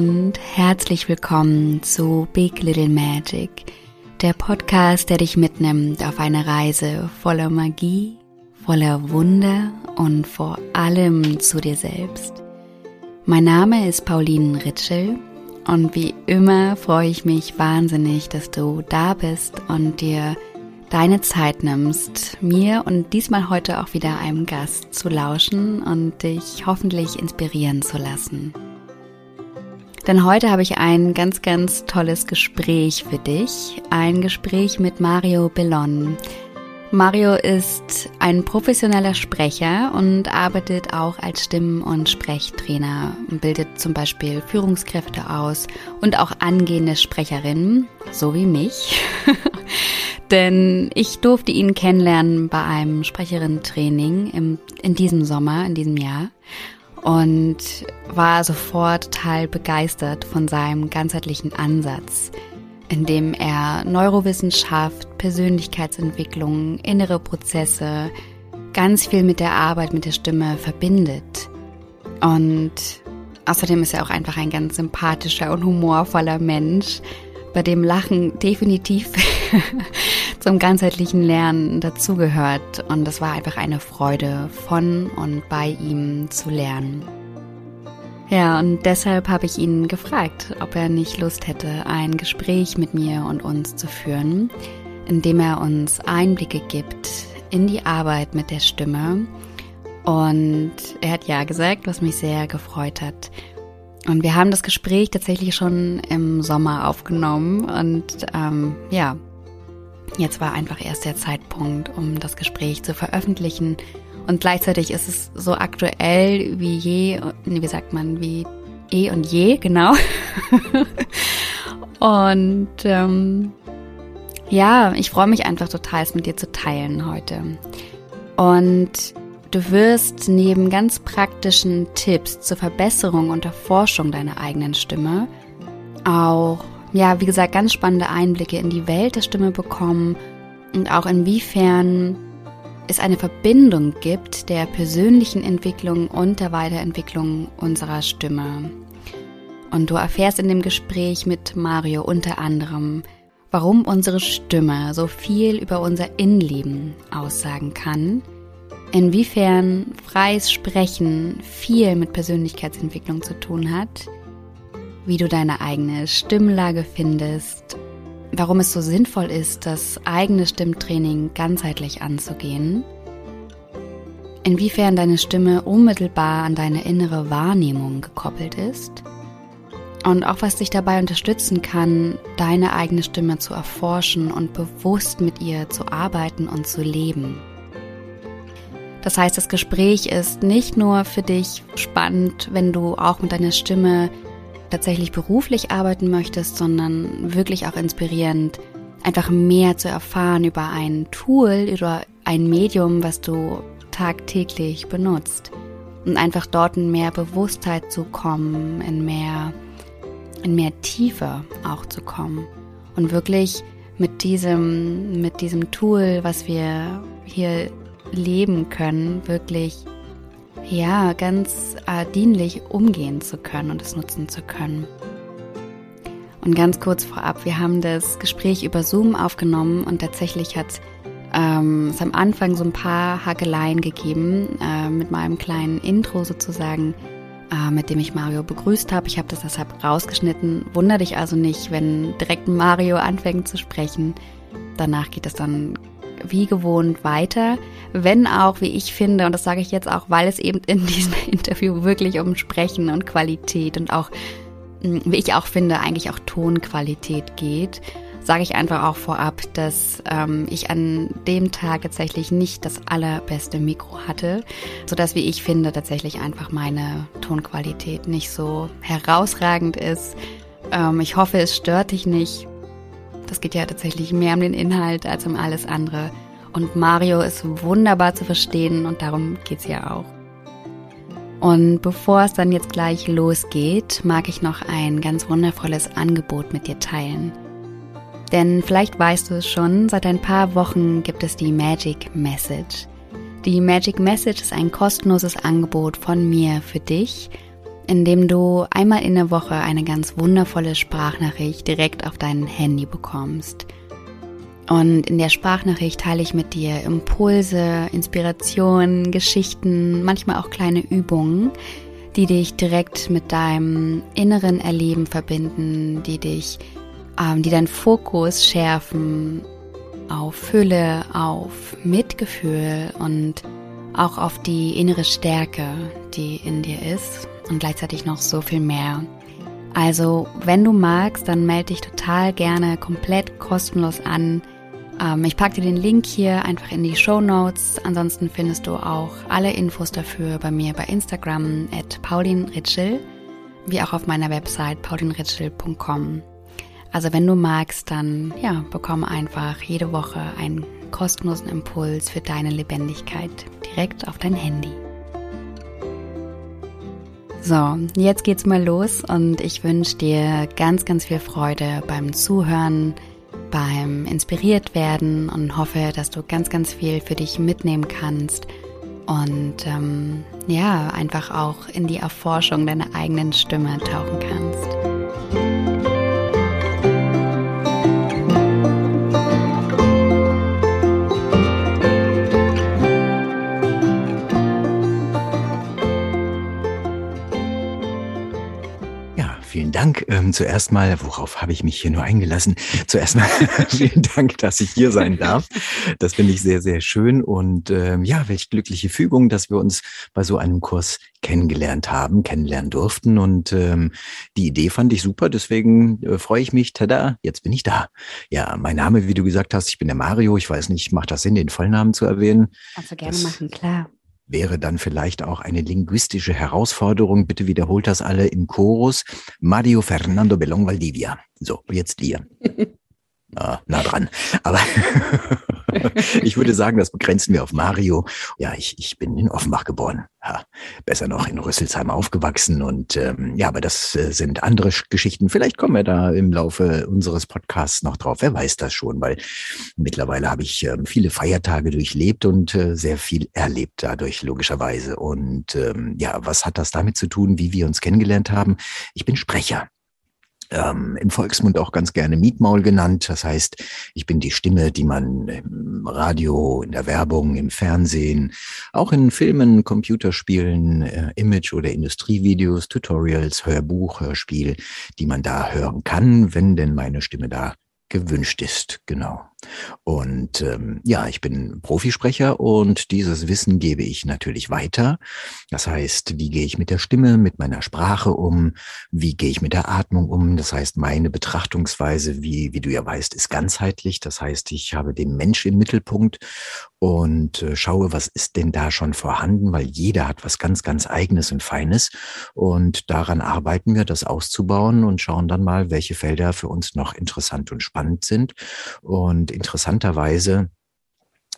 Und herzlich willkommen zu Big Little Magic, der Podcast, der dich mitnimmt auf eine Reise voller Magie, voller Wunder und vor allem zu dir selbst. Mein Name ist Pauline Ritschel und wie immer freue ich mich wahnsinnig, dass du da bist und dir deine Zeit nimmst, mir und diesmal heute auch wieder einem Gast zu lauschen und dich hoffentlich inspirieren zu lassen. Denn heute habe ich ein ganz, ganz tolles Gespräch für dich. Ein Gespräch mit Mario Bellon. Mario ist ein professioneller Sprecher und arbeitet auch als Stimmen- und Sprechtrainer bildet zum Beispiel Führungskräfte aus und auch angehende Sprecherinnen, so wie mich. Denn ich durfte ihn kennenlernen bei einem Sprecherinnen-Training in diesem Sommer, in diesem Jahr und war sofort total begeistert von seinem ganzheitlichen Ansatz, in dem er Neurowissenschaft, Persönlichkeitsentwicklung, innere Prozesse, ganz viel mit der Arbeit mit der Stimme verbindet. Und außerdem ist er auch einfach ein ganz sympathischer und humorvoller Mensch, bei dem Lachen definitiv zum ganzheitlichen Lernen dazugehört. Und es war einfach eine Freude, von und bei ihm zu lernen. Ja, und deshalb habe ich ihn gefragt, ob er nicht Lust hätte, ein Gespräch mit mir und uns zu führen, in dem er uns Einblicke gibt in die Arbeit mit der Stimme. Und er hat ja gesagt, was mich sehr gefreut hat. Und wir haben das Gespräch tatsächlich schon im Sommer aufgenommen. Und ähm, ja, jetzt war einfach erst der Zeitpunkt, um das Gespräch zu veröffentlichen. Und gleichzeitig ist es so aktuell wie je, wie sagt man, wie eh und je, genau. und ähm, ja, ich freue mich einfach total, es mit dir zu teilen heute. Und Du wirst neben ganz praktischen Tipps zur Verbesserung und Erforschung deiner eigenen Stimme auch, ja, wie gesagt, ganz spannende Einblicke in die Welt der Stimme bekommen und auch inwiefern es eine Verbindung gibt der persönlichen Entwicklung und der Weiterentwicklung unserer Stimme. Und du erfährst in dem Gespräch mit Mario unter anderem, warum unsere Stimme so viel über unser Innenleben aussagen kann, inwiefern freies Sprechen viel mit Persönlichkeitsentwicklung zu tun hat, wie du deine eigene Stimmlage findest, warum es so sinnvoll ist, das eigene Stimmtraining ganzheitlich anzugehen, inwiefern deine Stimme unmittelbar an deine innere Wahrnehmung gekoppelt ist und auch was dich dabei unterstützen kann, deine eigene Stimme zu erforschen und bewusst mit ihr zu arbeiten und zu leben. Das heißt, das Gespräch ist nicht nur für dich spannend, wenn du auch mit deiner Stimme tatsächlich beruflich arbeiten möchtest, sondern wirklich auch inspirierend, einfach mehr zu erfahren über ein Tool, über ein Medium, was du tagtäglich benutzt. Und einfach dort in mehr Bewusstheit zu kommen, in mehr, in mehr Tiefe auch zu kommen. Und wirklich mit diesem, mit diesem Tool, was wir hier leben können, wirklich ja ganz äh, dienlich umgehen zu können und es nutzen zu können. Und ganz kurz vorab, wir haben das Gespräch über Zoom aufgenommen und tatsächlich hat ähm, es am Anfang so ein paar Hakeleien gegeben äh, mit meinem kleinen Intro sozusagen, äh, mit dem ich Mario begrüßt habe. Ich habe das deshalb rausgeschnitten. Wunder dich also nicht, wenn direkt Mario anfängt zu sprechen. Danach geht es dann wie gewohnt weiter, wenn auch, wie ich finde, und das sage ich jetzt auch, weil es eben in diesem Interview wirklich um Sprechen und Qualität und auch, hm, wie ich auch finde, eigentlich auch Tonqualität geht, sage ich einfach auch vorab, dass ähm, ich an dem Tag tatsächlich nicht das allerbeste Mikro hatte, sodass, wie ich finde, tatsächlich einfach meine Tonqualität nicht so herausragend ist. Ähm, ich hoffe, es stört dich nicht. Das geht ja tatsächlich mehr um den Inhalt als um alles andere. Und Mario ist wunderbar zu verstehen und darum geht's ja auch. Und bevor es dann jetzt gleich losgeht, mag ich noch ein ganz wundervolles Angebot mit dir teilen. Denn vielleicht weißt du es schon, seit ein paar Wochen gibt es die Magic Message. Die Magic Message ist ein kostenloses Angebot von mir für dich, indem du einmal in der Woche eine ganz wundervolle Sprachnachricht direkt auf dein Handy bekommst. Und in der Sprachnachricht teile ich mit dir Impulse, Inspirationen, Geschichten, manchmal auch kleine Übungen, die dich direkt mit deinem inneren Erleben verbinden, die dich, ähm, die deinen Fokus schärfen auf Fülle, auf Mitgefühl und auch auf die innere Stärke, die in dir ist und gleichzeitig noch so viel mehr. Also, wenn du magst, dann melde dich total gerne komplett kostenlos an. Ähm, ich packe dir den Link hier einfach in die Show Notes. Ansonsten findest du auch alle Infos dafür bei mir bei Instagram at paulinritschel, wie auch auf meiner Website paulinritschel.com. Also wenn du magst, dann ja, bekomme einfach jede Woche einen kostenlosen Impuls für deine Lebendigkeit direkt auf dein Handy. So, jetzt geht's mal los und ich wünsche dir ganz, ganz viel Freude beim Zuhören, beim inspiriert werden und hoffe, dass du ganz, ganz viel für dich mitnehmen kannst und ähm, ja, einfach auch in die Erforschung deiner eigenen Stimme tauchen kannst. Dank. Ähm, zuerst mal, worauf habe ich mich hier nur eingelassen? Zuerst mal vielen Dank, dass ich hier sein darf. Das finde ich sehr, sehr schön. Und ähm, ja, welch glückliche Fügung, dass wir uns bei so einem Kurs kennengelernt haben, kennenlernen durften. Und ähm, die Idee fand ich super. Deswegen äh, freue ich mich. Tada, jetzt bin ich da. Ja, mein Name, wie du gesagt hast, ich bin der Mario. Ich weiß nicht, macht das Sinn, den Vollnamen zu erwähnen? Du gerne das, machen, klar wäre dann vielleicht auch eine linguistische Herausforderung. Bitte wiederholt das alle im Chorus. Mario Fernando Belong Valdivia. So, jetzt dir. Ah, nah dran. Aber ich würde sagen, das begrenzen wir auf Mario. Ja, ich, ich bin in Offenbach geboren. Ja, besser noch in Rüsselsheim aufgewachsen. Und ähm, ja, aber das äh, sind andere Geschichten. Vielleicht kommen wir da im Laufe unseres Podcasts noch drauf. Wer weiß das schon, weil mittlerweile habe ich ähm, viele Feiertage durchlebt und äh, sehr viel erlebt dadurch, logischerweise. Und ähm, ja, was hat das damit zu tun, wie wir uns kennengelernt haben? Ich bin Sprecher ähm, im Volksmund auch ganz gerne Mietmaul genannt. Das heißt, ich bin die Stimme, die man im Radio, in der Werbung, im Fernsehen, auch in Filmen, Computerspielen, äh, Image- oder Industrievideos, Tutorials, Hörbuch, Hörspiel, die man da hören kann, wenn denn meine Stimme da gewünscht ist. Genau. Und ähm, ja, ich bin Profisprecher und dieses Wissen gebe ich natürlich weiter. Das heißt, wie gehe ich mit der Stimme, mit meiner Sprache um? Wie gehe ich mit der Atmung um? Das heißt, meine Betrachtungsweise, wie, wie du ja weißt, ist ganzheitlich. Das heißt, ich habe den Mensch im Mittelpunkt und äh, schaue, was ist denn da schon vorhanden, weil jeder hat was ganz, ganz eigenes und feines. Und daran arbeiten wir, das auszubauen und schauen dann mal, welche Felder für uns noch interessant und spannend sind. Und interessanterweise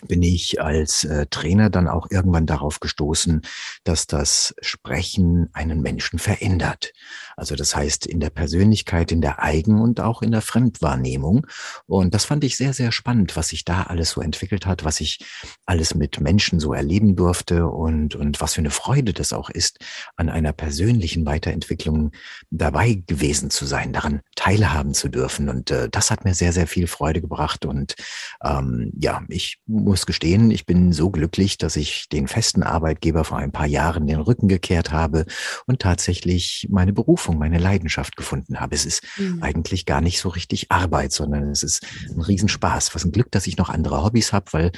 bin ich als äh, Trainer dann auch irgendwann darauf gestoßen, dass das Sprechen einen Menschen verändert. Also das heißt in der Persönlichkeit, in der Eigen- und auch in der Fremdwahrnehmung. Und das fand ich sehr, sehr spannend, was sich da alles so entwickelt hat, was ich alles mit Menschen so erleben durfte und, und was für eine Freude das auch ist, an einer persönlichen Weiterentwicklung dabei gewesen zu sein, daran teilhaben zu dürfen. Und äh, das hat mir sehr, sehr viel Freude gebracht. Und ähm, ja, ich muss gestehen, ich bin so glücklich, dass ich den festen Arbeitgeber vor ein paar Jahren den Rücken gekehrt habe und tatsächlich meine Berufung Berufung, meine Leidenschaft gefunden habe. Es ist mhm. eigentlich gar nicht so richtig Arbeit, sondern es ist ein Riesenspaß. Was ein Glück, dass ich noch andere Hobbys habe, weil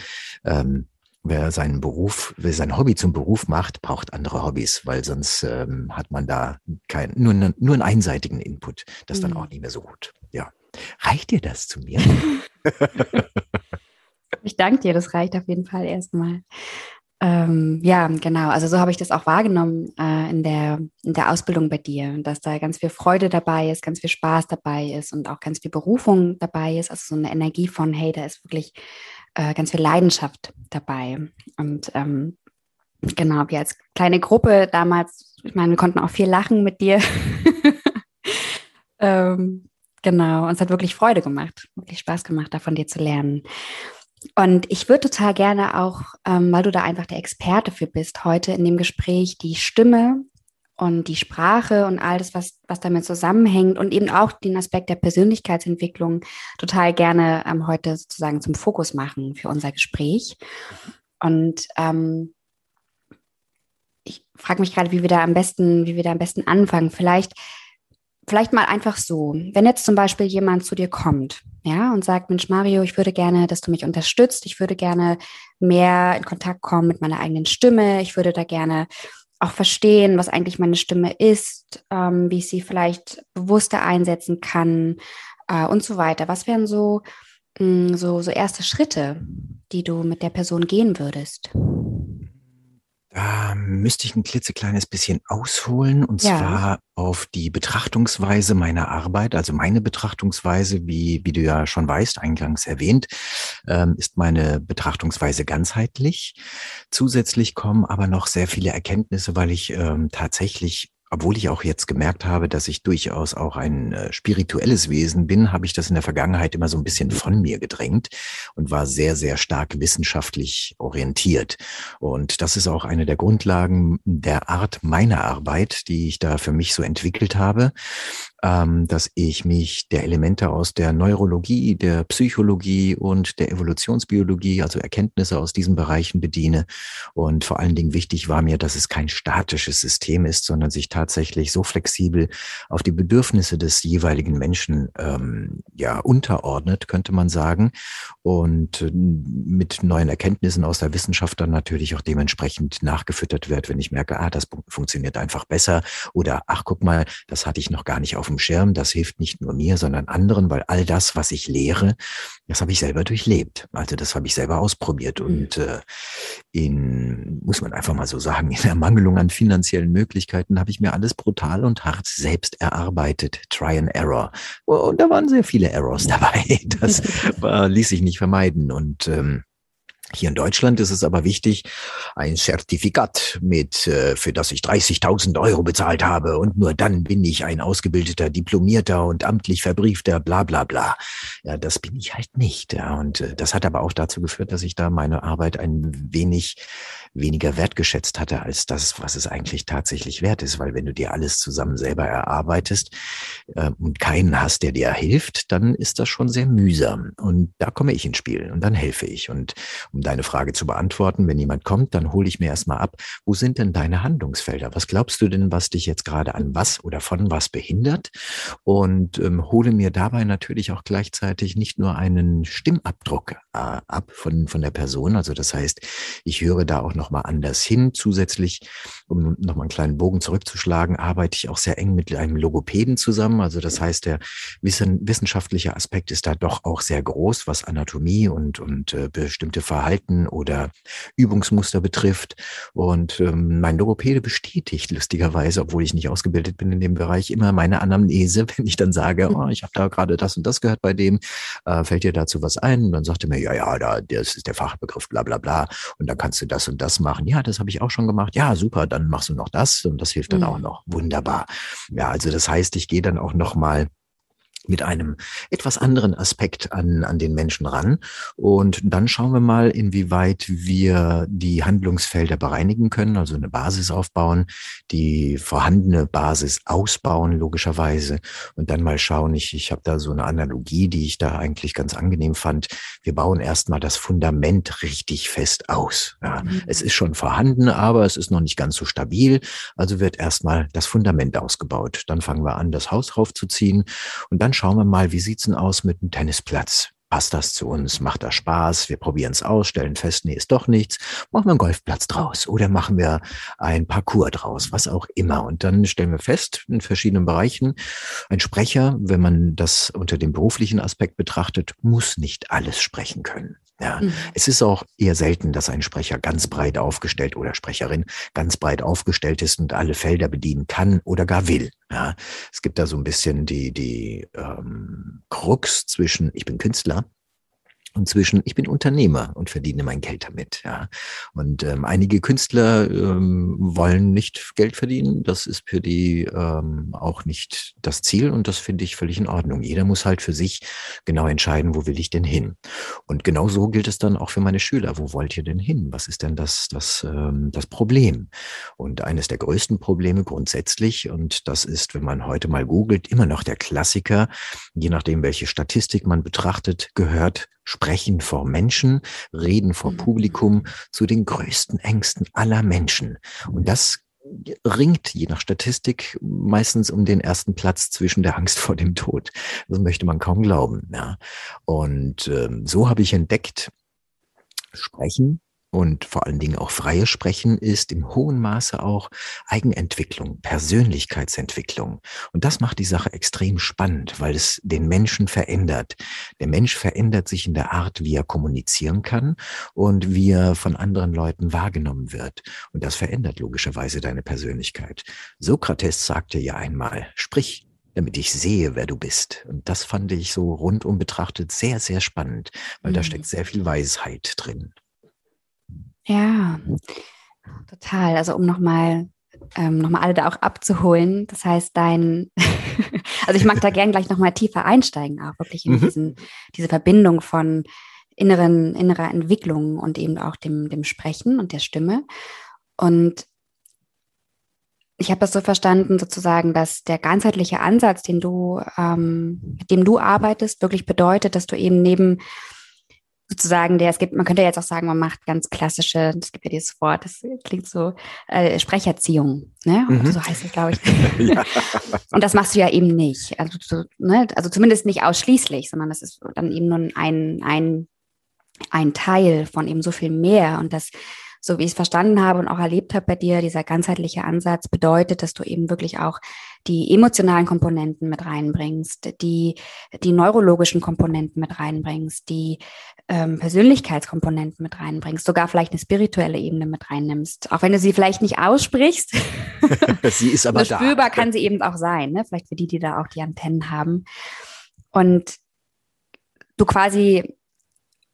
ähm, wer seinen Beruf, wer sein Hobby zum Beruf macht, braucht andere Hobbys, weil sonst ähm, hat man da kein, nur, nur einen einseitigen Input. Das ist mhm. dann auch nicht mehr so gut. Ja. Reicht dir das zu mir? ich danke dir, das reicht auf jeden Fall erstmal. Ähm, ja, genau. Also so habe ich das auch wahrgenommen äh, in, der, in der Ausbildung bei dir, dass da ganz viel Freude dabei ist, ganz viel Spaß dabei ist und auch ganz viel Berufung dabei ist. Also so eine Energie von, hey, da ist wirklich äh, ganz viel Leidenschaft dabei. Und ähm, genau, wir als kleine Gruppe damals, ich meine, wir konnten auch viel lachen mit dir. ähm, genau, uns hat wirklich Freude gemacht, wirklich Spaß gemacht, da von dir zu lernen. Und ich würde total gerne auch, ähm, weil du da einfach der Experte für bist, heute in dem Gespräch die Stimme und die Sprache und all das, was, was damit zusammenhängt und eben auch den Aspekt der Persönlichkeitsentwicklung total gerne ähm, heute sozusagen zum Fokus machen für unser Gespräch. Und ähm, ich frage mich gerade, wie wir da am besten, wie wir da am besten anfangen. Vielleicht, vielleicht mal einfach so. Wenn jetzt zum Beispiel jemand zu dir kommt, ja, und sagt, Mensch, Mario, ich würde gerne, dass du mich unterstützt. Ich würde gerne mehr in Kontakt kommen mit meiner eigenen Stimme. Ich würde da gerne auch verstehen, was eigentlich meine Stimme ist, ähm, wie ich sie vielleicht bewusster einsetzen kann äh, und so weiter. Was wären so, mh, mm, so, so erste Schritte, die du mit der Person gehen würdest? Da müsste ich ein klitzekleines bisschen ausholen und ja. zwar auf die Betrachtungsweise meiner Arbeit. Also meine Betrachtungsweise, wie, wie du ja schon weißt, eingangs erwähnt, ähm, ist meine Betrachtungsweise ganzheitlich. Zusätzlich kommen aber noch sehr viele Erkenntnisse, weil ich ähm, tatsächlich obwohl ich auch jetzt gemerkt habe, dass ich durchaus auch ein äh, spirituelles Wesen bin, habe ich das in der Vergangenheit immer so ein bisschen von mir gedrängt und war sehr, sehr stark wissenschaftlich orientiert. Und das ist auch eine der Grundlagen der Art meiner Arbeit, die ich da für mich so entwickelt habe dass ich mich der Elemente aus der Neurologie, der Psychologie und der Evolutionsbiologie, also Erkenntnisse aus diesen Bereichen bediene. Und vor allen Dingen wichtig war mir, dass es kein statisches System ist, sondern sich tatsächlich so flexibel auf die Bedürfnisse des jeweiligen Menschen ähm, ja unterordnet, könnte man sagen. Und äh, mit neuen Erkenntnissen aus der Wissenschaft dann natürlich auch dementsprechend nachgefüttert wird, wenn ich merke, ah, das funktioniert einfach besser oder ach, guck mal, das hatte ich noch gar nicht auf dem dem Schirm. Das hilft nicht nur mir, sondern anderen, weil all das, was ich lehre, das habe ich selber durchlebt. Also das habe ich selber ausprobiert. Mhm. Und äh, in, muss man einfach mal so sagen, in der Mangelung an finanziellen Möglichkeiten habe ich mir alles brutal und hart selbst erarbeitet. Try and Error. Und da waren sehr viele Errors dabei. Das war, ließ sich nicht vermeiden. Und ähm, hier in Deutschland ist es aber wichtig, ein Zertifikat mit, äh, für das ich 30.000 Euro bezahlt habe und nur dann bin ich ein ausgebildeter, diplomierter und amtlich verbriefter, bla bla bla. Ja, das bin ich halt nicht. Ja. Und äh, das hat aber auch dazu geführt, dass ich da meine Arbeit ein wenig weniger wertgeschätzt hatte als das, was es eigentlich tatsächlich wert ist. Weil wenn du dir alles zusammen selber erarbeitest äh, und keinen hast, der dir hilft, dann ist das schon sehr mühsam. Und da komme ich ins Spiel und dann helfe ich. Und um deine Frage zu beantworten, wenn jemand kommt, dann hole ich mir erstmal ab, wo sind denn deine Handlungsfelder? Was glaubst du denn, was dich jetzt gerade an was oder von was behindert? Und ähm, hole mir dabei natürlich auch gleichzeitig nicht nur einen Stimmabdruck ab von, von der Person. Also das heißt, ich höre da auch nochmal anders hin. Zusätzlich, um nochmal einen kleinen Bogen zurückzuschlagen, arbeite ich auch sehr eng mit einem Logopäden zusammen. Also das heißt, der wissenschaftliche Aspekt ist da doch auch sehr groß, was Anatomie und, und äh, bestimmte Verhalten oder Übungsmuster betrifft. Und ähm, mein Logopäde bestätigt lustigerweise, obwohl ich nicht ausgebildet bin in dem Bereich, immer meine Anamnese, wenn ich dann sage, oh, ich habe da gerade das und das gehört bei dem, äh, fällt dir dazu was ein? Und dann sagt er mir, ja, ja, da, das ist der Fachbegriff, bla bla bla. Und dann kannst du das und das machen. Ja, das habe ich auch schon gemacht. Ja, super, dann machst du noch das und das hilft dann mhm. auch noch. Wunderbar. Ja, also das heißt, ich gehe dann auch noch mal mit einem etwas anderen Aspekt an, an den Menschen ran. Und dann schauen wir mal, inwieweit wir die Handlungsfelder bereinigen können, also eine Basis aufbauen, die vorhandene Basis ausbauen, logischerweise. Und dann mal schauen, ich, ich habe da so eine Analogie, die ich da eigentlich ganz angenehm fand. Wir bauen erstmal das Fundament richtig fest aus. Ja, mhm. Es ist schon vorhanden, aber es ist noch nicht ganz so stabil. Also wird erstmal das Fundament ausgebaut. Dann fangen wir an, das Haus raufzuziehen. Und dann schauen wir mal, wie sieht's denn aus mit dem Tennisplatz? Passt das zu uns? Macht das Spaß? Wir probieren es aus, stellen fest, nee, ist doch nichts. Machen wir einen Golfplatz draus oder machen wir ein Parcours draus, was auch immer. Und dann stellen wir fest, in verschiedenen Bereichen, ein Sprecher, wenn man das unter dem beruflichen Aspekt betrachtet, muss nicht alles sprechen können. Ja, mhm. es ist auch eher selten, dass ein Sprecher ganz breit aufgestellt oder Sprecherin ganz breit aufgestellt ist und alle Felder bedienen kann oder gar will. Ja, es gibt da so ein bisschen die, die ähm, Krux zwischen, ich bin Künstler und zwischen, ich bin Unternehmer und verdiene mein Geld damit. Ja. Und ähm, einige Künstler ähm, wollen nicht Geld verdienen. Das ist für die ähm, auch nicht das Ziel und das finde ich völlig in Ordnung. Jeder muss halt für sich genau entscheiden, wo will ich denn hin. Und genau so gilt es dann auch für meine Schüler. Wo wollt ihr denn hin? Was ist denn das, das, ähm, das Problem? Und eines der größten Probleme grundsätzlich, und das ist, wenn man heute mal googelt, immer noch der Klassiker, je nachdem, welche Statistik man betrachtet, gehört Sprechen vor Menschen, Reden vor mhm. Publikum zu den größten Ängsten aller Menschen. Und das ringt je nach Statistik meistens um den ersten Platz zwischen der Angst vor dem Tod. Das möchte man kaum glauben. Ja. Und ähm, so habe ich entdeckt, Sprechen und vor allen Dingen auch freie Sprechen ist im hohen Maße auch Eigenentwicklung, Persönlichkeitsentwicklung. Und das macht die Sache extrem spannend, weil es den Menschen verändert. Der Mensch verändert sich in der Art, wie er kommunizieren kann und wie er von anderen Leuten wahrgenommen wird. Und das verändert logischerweise deine Persönlichkeit. Sokrates sagte ja einmal, sprich, damit ich sehe, wer du bist. Und das fand ich so rundum betrachtet sehr, sehr spannend, weil mhm. da steckt sehr viel Weisheit drin. Ja, total. Also um nochmal ähm, noch alle da auch abzuholen. Das heißt, dein, also ich mag da gern gleich nochmal tiefer einsteigen, auch wirklich in mhm. diesen, diese Verbindung von inneren, innerer Entwicklung und eben auch dem, dem Sprechen und der Stimme. Und ich habe das so verstanden, sozusagen, dass der ganzheitliche Ansatz, den du, ähm, mit dem du arbeitest, wirklich bedeutet, dass du eben neben sozusagen der, es gibt, man könnte jetzt auch sagen, man macht ganz klassische, es gibt ja dieses Wort, das klingt so, äh, Sprecherziehung, ne? Mhm. So heißt es, glaube ich. Und das machst du ja eben nicht. Also, so, ne? also zumindest nicht ausschließlich, sondern das ist dann eben nur ein, ein, ein Teil von eben so viel mehr. Und das so wie ich es verstanden habe und auch erlebt habe bei dir, dieser ganzheitliche Ansatz bedeutet, dass du eben wirklich auch die emotionalen Komponenten mit reinbringst, die, die neurologischen Komponenten mit reinbringst, die ähm, Persönlichkeitskomponenten mit reinbringst, sogar vielleicht eine spirituelle Ebene mit reinnimmst, auch wenn du sie vielleicht nicht aussprichst. sie ist aber da. Spürbar kann sie eben auch sein, ne? vielleicht für die, die da auch die Antennen haben. Und du quasi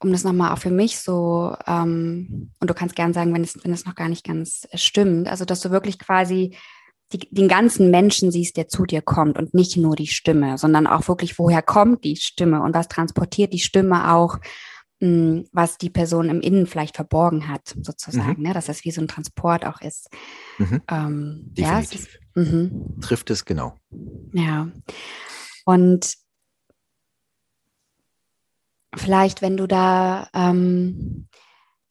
um das nochmal auch für mich so, ähm, und du kannst gern sagen, wenn es, wenn es noch gar nicht ganz stimmt, also dass du wirklich quasi die, den ganzen Menschen siehst, der zu dir kommt und nicht nur die Stimme, sondern auch wirklich, woher kommt die Stimme und was transportiert die Stimme auch, mh, hm, was die Person im Innen vielleicht verborgen hat, sozusagen, mhm. ne? dass das wie so ein Transport auch ist. Mhm. Ähm. Ja, es ist, mhm. Trifft es genau. Ja. Und vielleicht, wenn du da, ähm,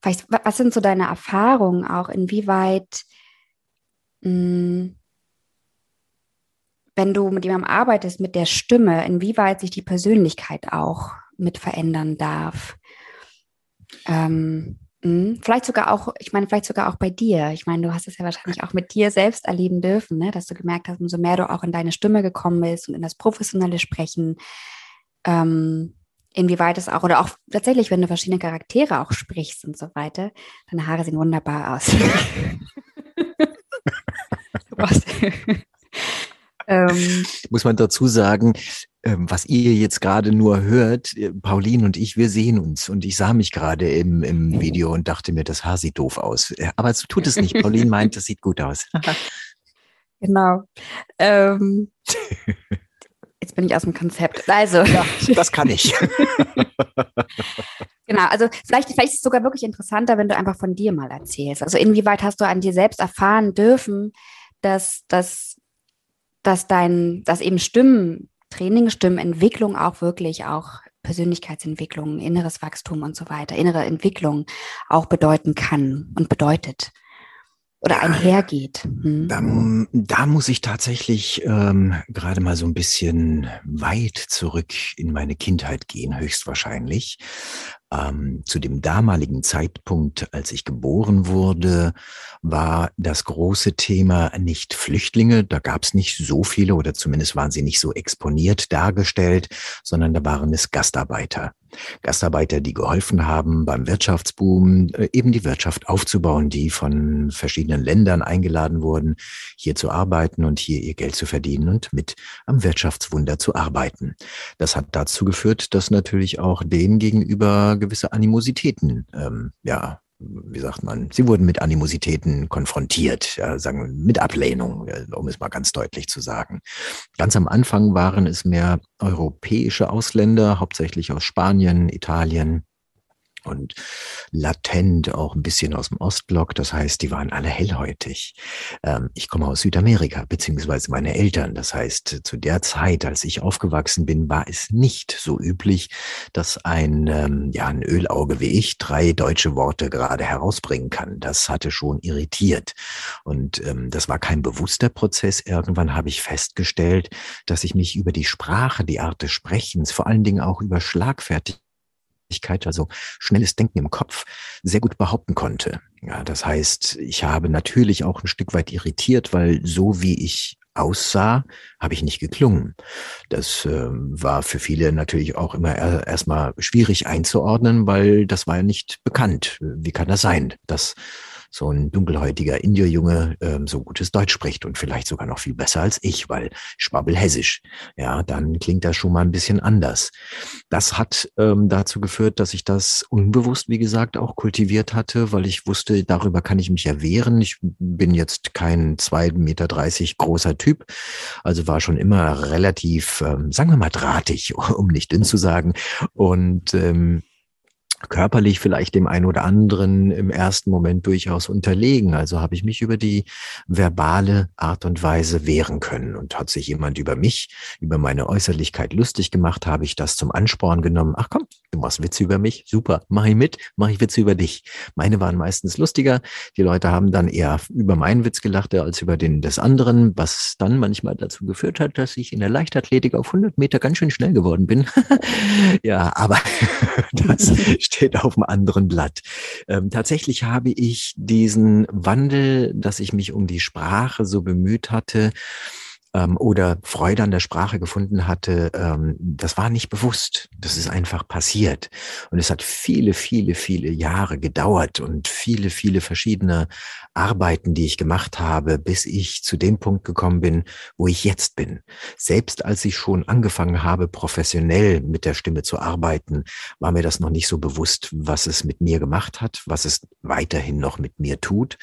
vielleicht, was sind so deine Erfahrungen auch, inwieweit, mh, hm, wenn du mit jemandem arbeitest, mit der Stimme, inwieweit sich die Persönlichkeit auch mit verändern darf? Ähm, hm, vielleicht sogar auch, ich meine, vielleicht sogar auch bei dir. Ich meine, du hast es ja wahrscheinlich auch mit dir selbst erleben dürfen, ne? dass du gemerkt hast, umso mehr du auch in deine Stimme gekommen bist und in das professionelle Sprechen, ähm, inwieweit es auch, oder auch tatsächlich, wenn du verschiedene Charaktere auch sprichst und so weiter, deine Haare sehen wunderbar aus. ähm, Muss man dazu sagen, ähm, was ihr jetzt gerade nur hört, äh, Pauline und ich, wir sehen uns. Und ich sah mich gerade im, im Video und dachte mir, das Haar sieht doof aus. Aber so tut es nicht. Pauline meint, das sieht gut aus. genau. Ähm, Jetzt bin ich aus dem Konzept. Also. Ja, das kann ich. genau, also vielleicht, vielleicht ist es sogar wirklich interessanter, wenn du einfach von dir mal erzählst. Also inwieweit hast du an dir selbst erfahren dürfen, dass, dass, dass dein, dass eben Stimmentraining, Stimmenentwicklung auch wirklich auch Persönlichkeitsentwicklung, inneres Wachstum und so weiter, innere Entwicklung auch bedeuten kann und bedeutet oder einhergeht. Hm. Da, da, muss ich tatsächlich ähm, gerade mal so ein bisschen weit zurück in meine Kindheit gehen, höchstwahrscheinlich. Ähm, zu dem damaligen Zeitpunkt, als ich geboren wurde, war das große Thema nicht Flüchtlinge, da gab es nicht so viele oder zumindest waren sie nicht so exponiert dargestellt, sondern da waren es Gastarbeiter Gastarbeiter, die geholfen haben, beim Wirtschaftsboom äh, eben die Wirtschaft aufzubauen, die von verschiedenen Ländern eingeladen wurden, hier zu arbeiten und hier ihr Geld zu verdienen und mit am Wirtschaftswunder zu arbeiten. Das hat dazu geführt, dass natürlich auch denen gegenüber gewisse Animositäten ähm, ja wie sagt man, sie wurden mit Animositäten konfrontiert, ja, sagen mit Ablehnung, um es mal ganz deutlich zu sagen. Ganz am Anfang waren es mehr europäische Ausländer, hauptsächlich aus Spanien, Italien, und latent auch ein bisschen aus dem Ostblock. Das heißt, die waren alle hellhäutig. Ähm, ich komme aus Südamerika, beziehungsweise meine Eltern. Das heißt, zu der Zeit, als ich aufgewachsen bin, war es nicht so üblich, dass ein, ähm, ja, ein Ölauge wie ich drei deutsche Worte gerade herausbringen kann. Das hatte schon irritiert. Und ähm, das war kein bewusster Prozess. Irgendwann habe ich festgestellt, dass ich mich über die Sprache, die Art des Sprechens, vor allen Dingen auch über Schlagfertigkeit also schnelles Denken im Kopf, sehr gut behaupten konnte. Ja, das heißt, ich habe natürlich auch ein Stück weit irritiert, weil so wie ich aussah, habe ich nicht geklungen. Das äh, war für viele natürlich auch immer erstmal schwierig einzuordnen, weil das war ja nicht bekannt. Wie kann das sein, dass so ein dunkelhäutiger Indierjunge ähm, so gutes Deutsch spricht und vielleicht sogar noch viel besser als ich, weil schwabbel hessisch. Ja, dann klingt das schon mal ein bisschen anders. Das hat ähm, dazu geführt, dass ich das unbewusst, wie gesagt, auch kultiviert hatte, weil ich wusste, darüber kann ich mich erwehren. Ich bin jetzt kein zwei Meter dreißig großer Typ, also war schon immer relativ, ähm, sagen wir mal, drahtig, um nicht dünn zu sagen. Und ähm, körperlich vielleicht dem einen oder anderen im ersten Moment durchaus unterlegen. Also habe ich mich über die verbale Art und Weise wehren können. Und hat sich jemand über mich, über meine Äußerlichkeit lustig gemacht, habe ich das zum Ansporn genommen. Ach komm, du machst Witze über mich, super, mach ich mit, mach ich Witze über dich. Meine waren meistens lustiger. Die Leute haben dann eher über meinen Witz gelacht als über den des anderen, was dann manchmal dazu geführt hat, dass ich in der Leichtathletik auf 100 Meter ganz schön schnell geworden bin. ja, aber das steht auf einem anderen Blatt. Ähm, tatsächlich habe ich diesen Wandel, dass ich mich um die Sprache so bemüht hatte, ähm, oder Freude an der Sprache gefunden hatte, ähm, das war nicht bewusst. Das ist einfach passiert. Und es hat viele, viele, viele Jahre gedauert und viele, viele verschiedene Arbeiten, die ich gemacht habe, bis ich zu dem Punkt gekommen bin, wo ich jetzt bin. Selbst als ich schon angefangen habe, professionell mit der Stimme zu arbeiten, war mir das noch nicht so bewusst, was es mit mir gemacht hat, was es weiterhin noch mit mir tut.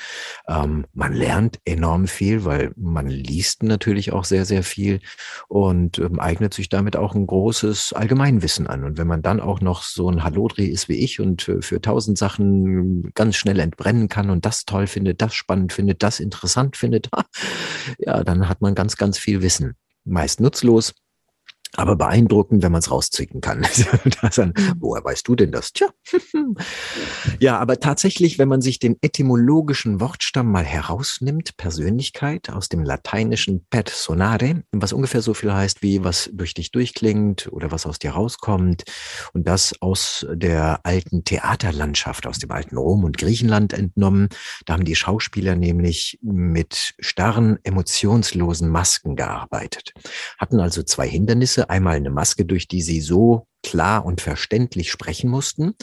Ähm, man lernt enorm viel, weil man liest natürlich auch sehr, sehr viel und ähm, eignet sich damit auch ein großes Allgemeinwissen an. Und wenn man dann auch noch so ein Hallodri ist wie ich und äh, für tausend Sachen ganz schnell entbrennen kann und das toll findet, das spannend findet, das interessant findet, ja, dann hat man ganz, ganz viel Wissen. Meist nutzlos, aber beeindruckend, wenn man es rauszwicken kann. dann, mhm. woher weißt du denn das? Tja. ja, aber tatsächlich, wenn man sich den etymologischen Wortstamm mal herausnimmt, Persönlichkeit aus dem lateinischen personare, was ungefähr so viel heißt wie was durch dich durchklingt oder was aus dir rauskommt und das aus der alten Theaterlandschaft, aus dem alten Rom und Griechenland entnommen. Da haben die Schauspieler nämlich mit starren, emotionslosen Masken gearbeitet, hatten also zwei Hindernisse einmal eine Maske, durch die sie so klar und verständlich sprechen mussten,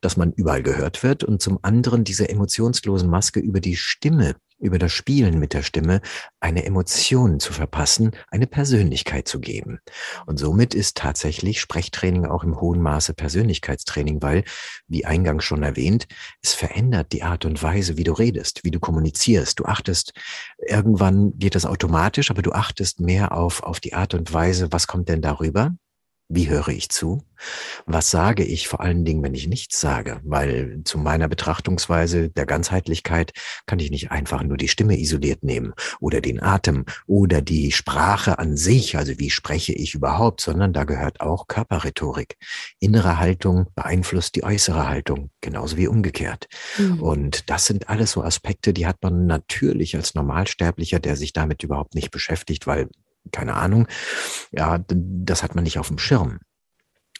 dass man überall gehört wird. Und zum anderen diese emotionslosen Maske über die Stimme über das Spielen mit der Stimme eine Emotion zu verpassen, eine Persönlichkeit zu geben. Und somit ist tatsächlich Sprechtraining auch im hohen Maße Persönlichkeitstraining, weil, wie eingangs schon erwähnt, es verändert die Art und Weise, wie du redest, wie du kommunizierst. Du achtest, irgendwann geht das automatisch, aber du achtest mehr auf, auf die Art und Weise, was kommt denn darüber? Wie höre ich zu? Was sage ich vor allen Dingen, wenn ich nichts sage? Weil zu meiner Betrachtungsweise der Ganzheitlichkeit kann ich nicht einfach nur die Stimme isoliert nehmen oder den Atem oder die Sprache an sich, also wie spreche ich überhaupt, sondern da gehört auch Körperrhetorik. Innere Haltung beeinflusst die äußere Haltung, genauso wie umgekehrt. Mhm. Und das sind alles so Aspekte, die hat man natürlich als Normalsterblicher, der sich damit überhaupt nicht beschäftigt, weil keine Ahnung. Ja, das hat man nicht auf dem Schirm.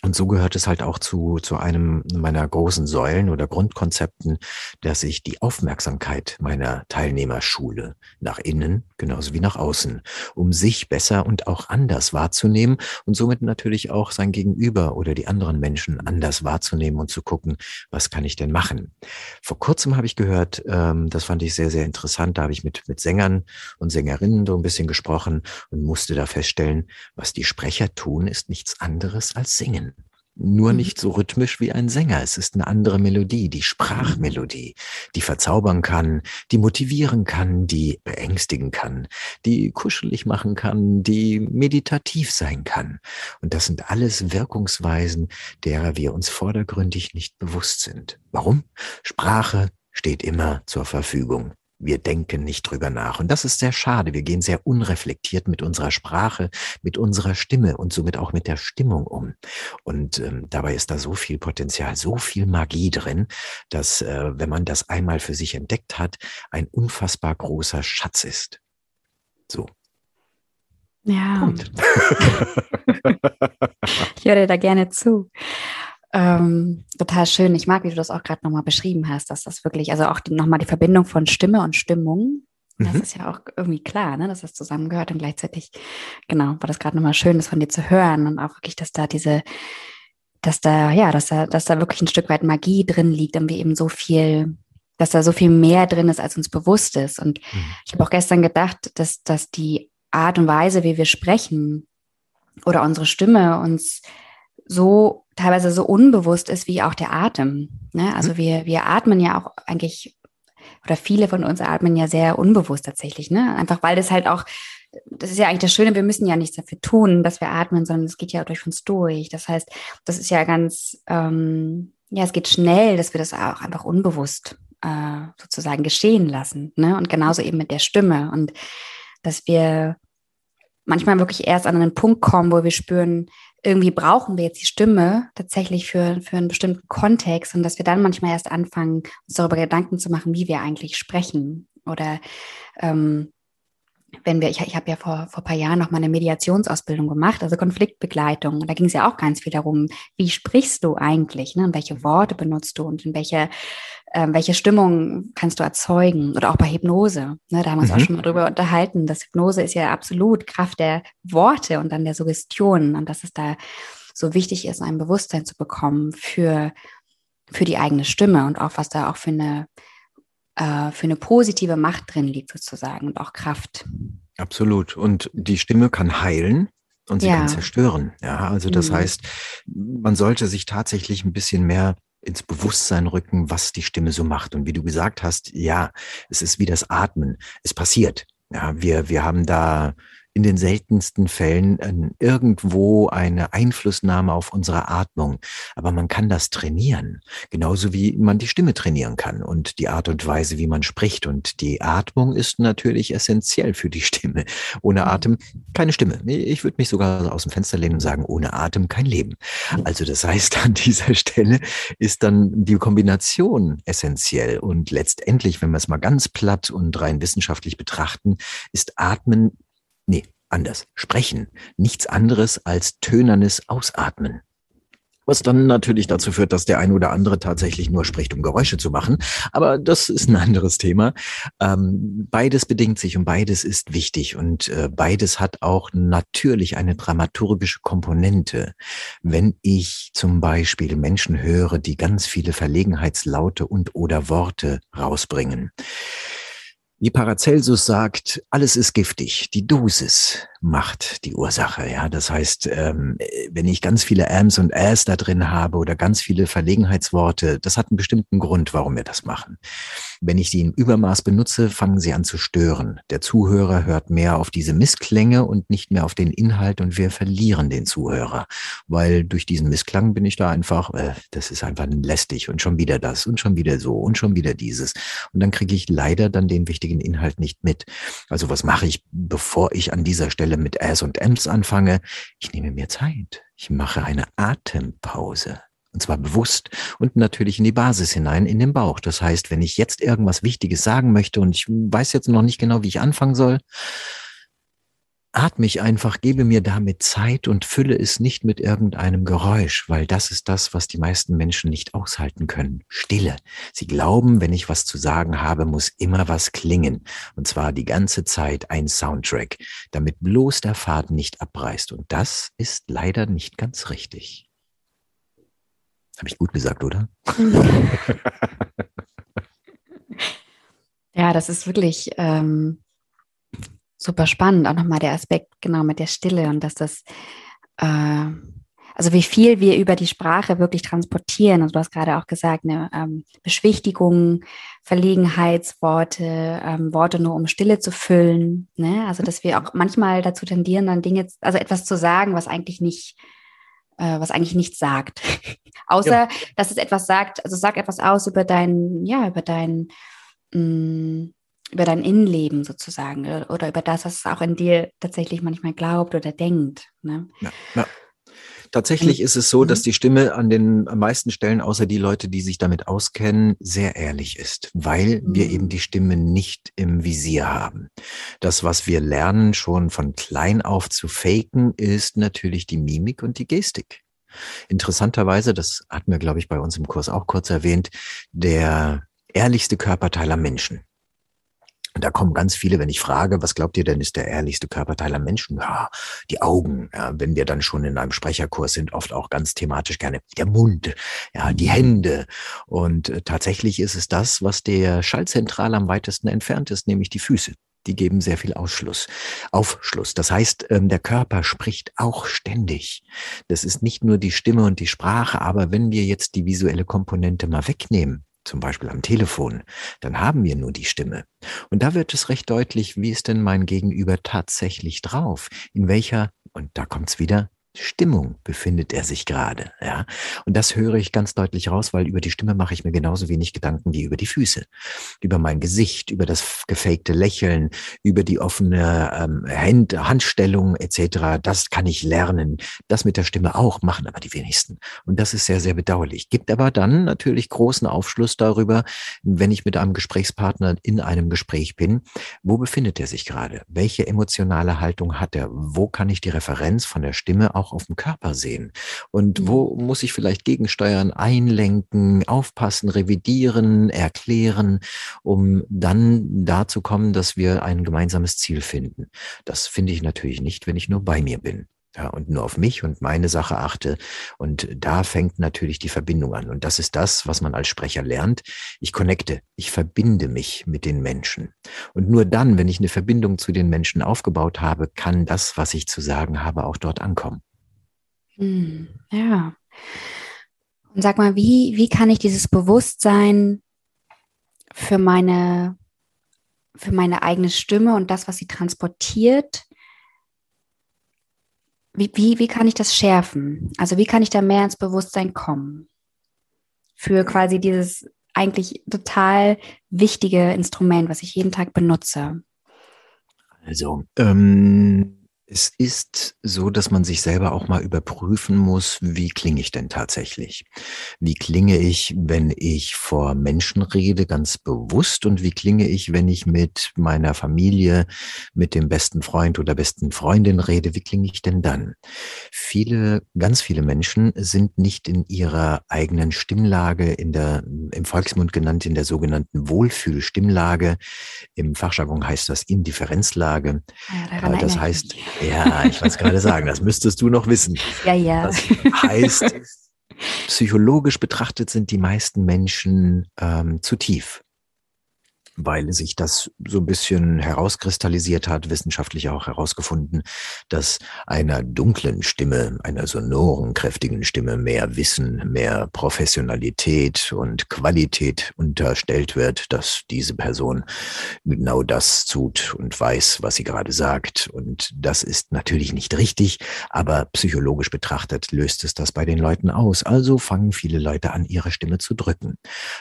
Und so gehört es halt auch zu, zu einem meiner großen Säulen oder Grundkonzepten, dass ich die Aufmerksamkeit meiner Teilnehmer schule, nach innen genauso wie nach außen, um sich besser und auch anders wahrzunehmen und somit natürlich auch sein Gegenüber oder die anderen Menschen anders wahrzunehmen und zu gucken, was kann ich denn machen. Vor kurzem habe ich gehört, ähm, das fand ich sehr, sehr interessant, da habe ich mit, mit Sängern und Sängerinnen so ein bisschen gesprochen und musste da feststellen, was die Sprecher tun, ist nichts anderes als singen nur mhm. nicht so rhythmisch wie ein Sänger. Es ist eine andere Melodie, die Sprachmelodie, die verzaubern kann, die motivieren kann, die beängstigen kann, die kuschelig machen kann, die meditativ sein kann. Und das sind alles Wirkungsweisen, derer wir uns vordergründig nicht bewusst sind. Warum? Sprache steht immer zur Verfügung. Wir denken nicht drüber nach. Und das ist sehr schade. Wir gehen sehr unreflektiert mit unserer Sprache, mit unserer Stimme und somit auch mit der Stimmung um. Und ähm, dabei ist da so viel Potenzial, so viel Magie drin, dass, äh, wenn man das einmal für sich entdeckt hat, ein unfassbar großer Schatz ist. So. Ja. Ich höre da gerne zu. Ähm, total schön. Ich mag, wie du das auch gerade nochmal beschrieben hast, dass das wirklich, also auch nochmal die Verbindung von Stimme und Stimmung, das mhm. ist ja auch irgendwie klar, ne, dass das zusammengehört und gleichzeitig, genau, war das gerade nochmal schön, das von dir zu hören und auch wirklich, dass da diese, dass da, ja, dass da, dass da wirklich ein Stück weit Magie drin liegt und wir eben so viel, dass da so viel mehr drin ist, als uns bewusst ist. Und mhm. ich habe auch gestern gedacht, dass, dass die Art und Weise, wie wir sprechen oder unsere Stimme uns so teilweise so unbewusst ist wie auch der Atem. Ne? Also mhm. wir, wir atmen ja auch eigentlich, oder viele von uns atmen ja sehr unbewusst tatsächlich, ne? Einfach weil das halt auch, das ist ja eigentlich das Schöne, wir müssen ja nichts dafür tun, dass wir atmen, sondern es geht ja durch uns durch. Das heißt, das ist ja ganz, ähm, ja, es geht schnell, dass wir das auch einfach unbewusst äh, sozusagen geschehen lassen. Ne? Und genauso eben mit der Stimme. Und dass wir manchmal wirklich erst an einen Punkt kommen, wo wir spüren, irgendwie brauchen wir jetzt die Stimme tatsächlich für, für einen bestimmten Kontext und dass wir dann manchmal erst anfangen, uns darüber Gedanken zu machen, wie wir eigentlich sprechen. Oder ähm, wenn wir, ich, ich habe ja vor, vor ein paar Jahren noch mal eine Mediationsausbildung gemacht, also Konfliktbegleitung. Und da ging es ja auch ganz viel darum, wie sprichst du eigentlich, ne? Und welche Worte benutzt du und in welche, äh, welche Stimmung kannst du erzeugen? Oder auch bei Hypnose. Ne? Da haben wir uns mhm. auch schon mal drüber unterhalten. Das Hypnose ist ja absolut Kraft der Worte und dann der Suggestion. Und dass es da so wichtig ist, ein Bewusstsein zu bekommen für, für die eigene Stimme und auch was da auch für eine äh, für eine positive Macht drin liegt sozusagen und auch Kraft. Absolut. Und die Stimme kann heilen und sie ja. kann zerstören. Ja, also das mhm. heißt, man sollte sich tatsächlich ein bisschen mehr ins Bewusstsein rücken, was die Stimme so macht. Und wie du gesagt hast, ja, es ist wie das Atmen. Es passiert. Ja, wir, wir haben da in den seltensten Fällen äh, irgendwo eine Einflussnahme auf unsere Atmung. Aber man kann das trainieren, genauso wie man die Stimme trainieren kann und die Art und Weise, wie man spricht. Und die Atmung ist natürlich essentiell für die Stimme. Ohne mhm. Atem keine Stimme. Ich würde mich sogar aus dem Fenster lehnen und sagen, ohne Atem kein Leben. Also das heißt, an dieser Stelle ist dann die Kombination essentiell. Und letztendlich, wenn wir es mal ganz platt und rein wissenschaftlich betrachten, ist Atmen Nee, anders. Sprechen. Nichts anderes als tönernes Ausatmen. Was dann natürlich dazu führt, dass der eine oder andere tatsächlich nur spricht, um Geräusche zu machen. Aber das ist ein anderes Thema. Ähm, beides bedingt sich und beides ist wichtig und äh, beides hat auch natürlich eine dramaturgische Komponente. Wenn ich zum Beispiel Menschen höre, die ganz viele Verlegenheitslaute und oder Worte rausbringen, wie Paracelsus sagt, alles ist giftig. Die Dosis macht die Ursache. Ja, das heißt, ähm, wenn ich ganz viele Ams und Äs da drin habe oder ganz viele Verlegenheitsworte, das hat einen bestimmten Grund, warum wir das machen. Wenn ich die im Übermaß benutze, fangen sie an zu stören. Der Zuhörer hört mehr auf diese Missklänge und nicht mehr auf den Inhalt und wir verlieren den Zuhörer, weil durch diesen Missklang bin ich da einfach, äh, das ist einfach lästig und schon wieder das und schon wieder so und schon wieder dieses und dann kriege ich leider dann den wichtigen Inhalt nicht mit. Also was mache ich, bevor ich an dieser Stelle Stelle mit S und Ms anfange, ich nehme mir Zeit. Ich mache eine Atempause. Und zwar bewusst und natürlich in die Basis hinein, in den Bauch. Das heißt, wenn ich jetzt irgendwas Wichtiges sagen möchte und ich weiß jetzt noch nicht genau, wie ich anfangen soll, atme ich einfach, gebe mir damit Zeit und fülle es nicht mit irgendeinem Geräusch, weil das ist das, was die meisten Menschen nicht aushalten können. Stille. Sie glauben, wenn ich was zu sagen habe, muss immer was klingen. Und zwar die ganze Zeit ein Soundtrack, damit bloß der Faden nicht abreißt. Und das ist leider nicht ganz richtig. Habe ich gut gesagt, oder? ja, das ist wirklich ähm, super spannend. Auch nochmal der Aspekt genau mit der Stille und dass das, äh, also wie viel wir über die Sprache wirklich transportieren. Also du hast gerade auch gesagt, ne, ähm, Beschwichtigungen, Verlegenheitsworte, ähm, Worte nur um Stille zu füllen. Ne? Also dass wir auch manchmal dazu tendieren, dann Dinge, also etwas zu sagen, was eigentlich nicht äh, was eigentlich nichts sagt. Außer, ja. dass es etwas sagt, also sagt etwas aus über dein, ja, über dein, mh, mm, über dein Innenleben sozusagen äh, oder über das, was es auch in dir tatsächlich manchmal glaubt oder denkt. Ne? Ja, ja. Tatsächlich ist es so, dass mhm. die Stimme an den meisten Stellen, außer die Leute, die sich damit auskennen, sehr ehrlich ist, weil wir eben mhm. die Stimme nicht im Visier haben. Das, was wir lernen, schon von klein auf zu faken, ist natürlich die Mimik und die Gestik. Interessanterweise, das hatten wir, glaube ich, bei uns im Kurs auch kurz erwähnt, der ehrlichste Körperteil am Menschen. Und da kommen ganz viele, wenn ich frage, was glaubt ihr denn ist der ehrlichste Körperteil am Menschen? Ja, die Augen. Ja, wenn wir dann schon in einem Sprecherkurs sind, oft auch ganz thematisch gerne der Mund, ja, die Hände. Und äh, tatsächlich ist es das, was der Schallzentral am weitesten entfernt ist, nämlich die Füße. Die geben sehr viel Ausschluss, Aufschluss. Das heißt, ähm, der Körper spricht auch ständig. Das ist nicht nur die Stimme und die Sprache, aber wenn wir jetzt die visuelle Komponente mal wegnehmen, zum Beispiel am Telefon, dann haben wir nur die Stimme. Und da wird es recht deutlich, wie ist denn mein Gegenüber tatsächlich drauf? In welcher, und da kommt's wieder, Stimmung befindet er sich gerade, ja. Und das höre ich ganz deutlich raus, weil über die Stimme mache ich mir genauso wenig Gedanken wie über die Füße, über mein Gesicht, über das gefakte Lächeln, über die offene ähm, Hand, Handstellung etc. Das kann ich lernen. Das mit der Stimme auch machen aber die wenigsten. Und das ist sehr, sehr bedauerlich. Gibt aber dann natürlich großen Aufschluss darüber, wenn ich mit einem Gesprächspartner in einem Gespräch bin, wo befindet er sich gerade? Welche emotionale Haltung hat er? Wo kann ich die Referenz von der Stimme auch auch auf dem Körper sehen? Und wo mhm. muss ich vielleicht gegensteuern, einlenken, aufpassen, revidieren, erklären, um dann dazu kommen, dass wir ein gemeinsames Ziel finden? Das finde ich natürlich nicht, wenn ich nur bei mir bin. Ja, und nur auf mich und meine Sache achte. Und da fängt natürlich die Verbindung an. Und das ist das, was man als Sprecher lernt. Ich connecte, ich verbinde mich mit den Menschen. Und nur dann, wenn ich eine Verbindung zu den Menschen aufgebaut habe, kann das, was ich zu sagen habe, auch dort ankommen. Hm, ja. Und sag mal, wie, wie kann ich dieses Bewusstsein für meine, für meine eigene Stimme und das, was sie transportiert, wie, wie, wie kann ich das schärfen? Also wie kann ich da mehr ins Bewusstsein kommen? Für quasi dieses eigentlich total wichtige Instrument, was ich jeden Tag benutze. Also, ähm, es ist so, dass man sich selber auch mal überprüfen muss, wie klinge ich denn tatsächlich? Wie klinge ich, wenn ich vor Menschen rede, ganz bewusst? Und wie klinge ich, wenn ich mit meiner Familie, mit dem besten Freund oder besten Freundin rede? Wie klinge ich denn dann? Viele, ganz viele Menschen sind nicht in ihrer eigenen Stimmlage, in der, im Volksmund genannt, in der sogenannten Wohlfühlstimmlage. Im Fachjargon heißt das Indifferenzlage. Ja, das heißt, ja, ich wollte gerade sagen, das müsstest du noch wissen. Ja, ja. Das heißt, psychologisch betrachtet sind die meisten Menschen ähm, zu tief weil sich das so ein bisschen herauskristallisiert hat, wissenschaftlich auch herausgefunden, dass einer dunklen Stimme, einer sonoren, kräftigen Stimme mehr Wissen, mehr Professionalität und Qualität unterstellt wird, dass diese Person genau das tut und weiß, was sie gerade sagt. Und das ist natürlich nicht richtig, aber psychologisch betrachtet löst es das bei den Leuten aus. Also fangen viele Leute an, ihre Stimme zu drücken.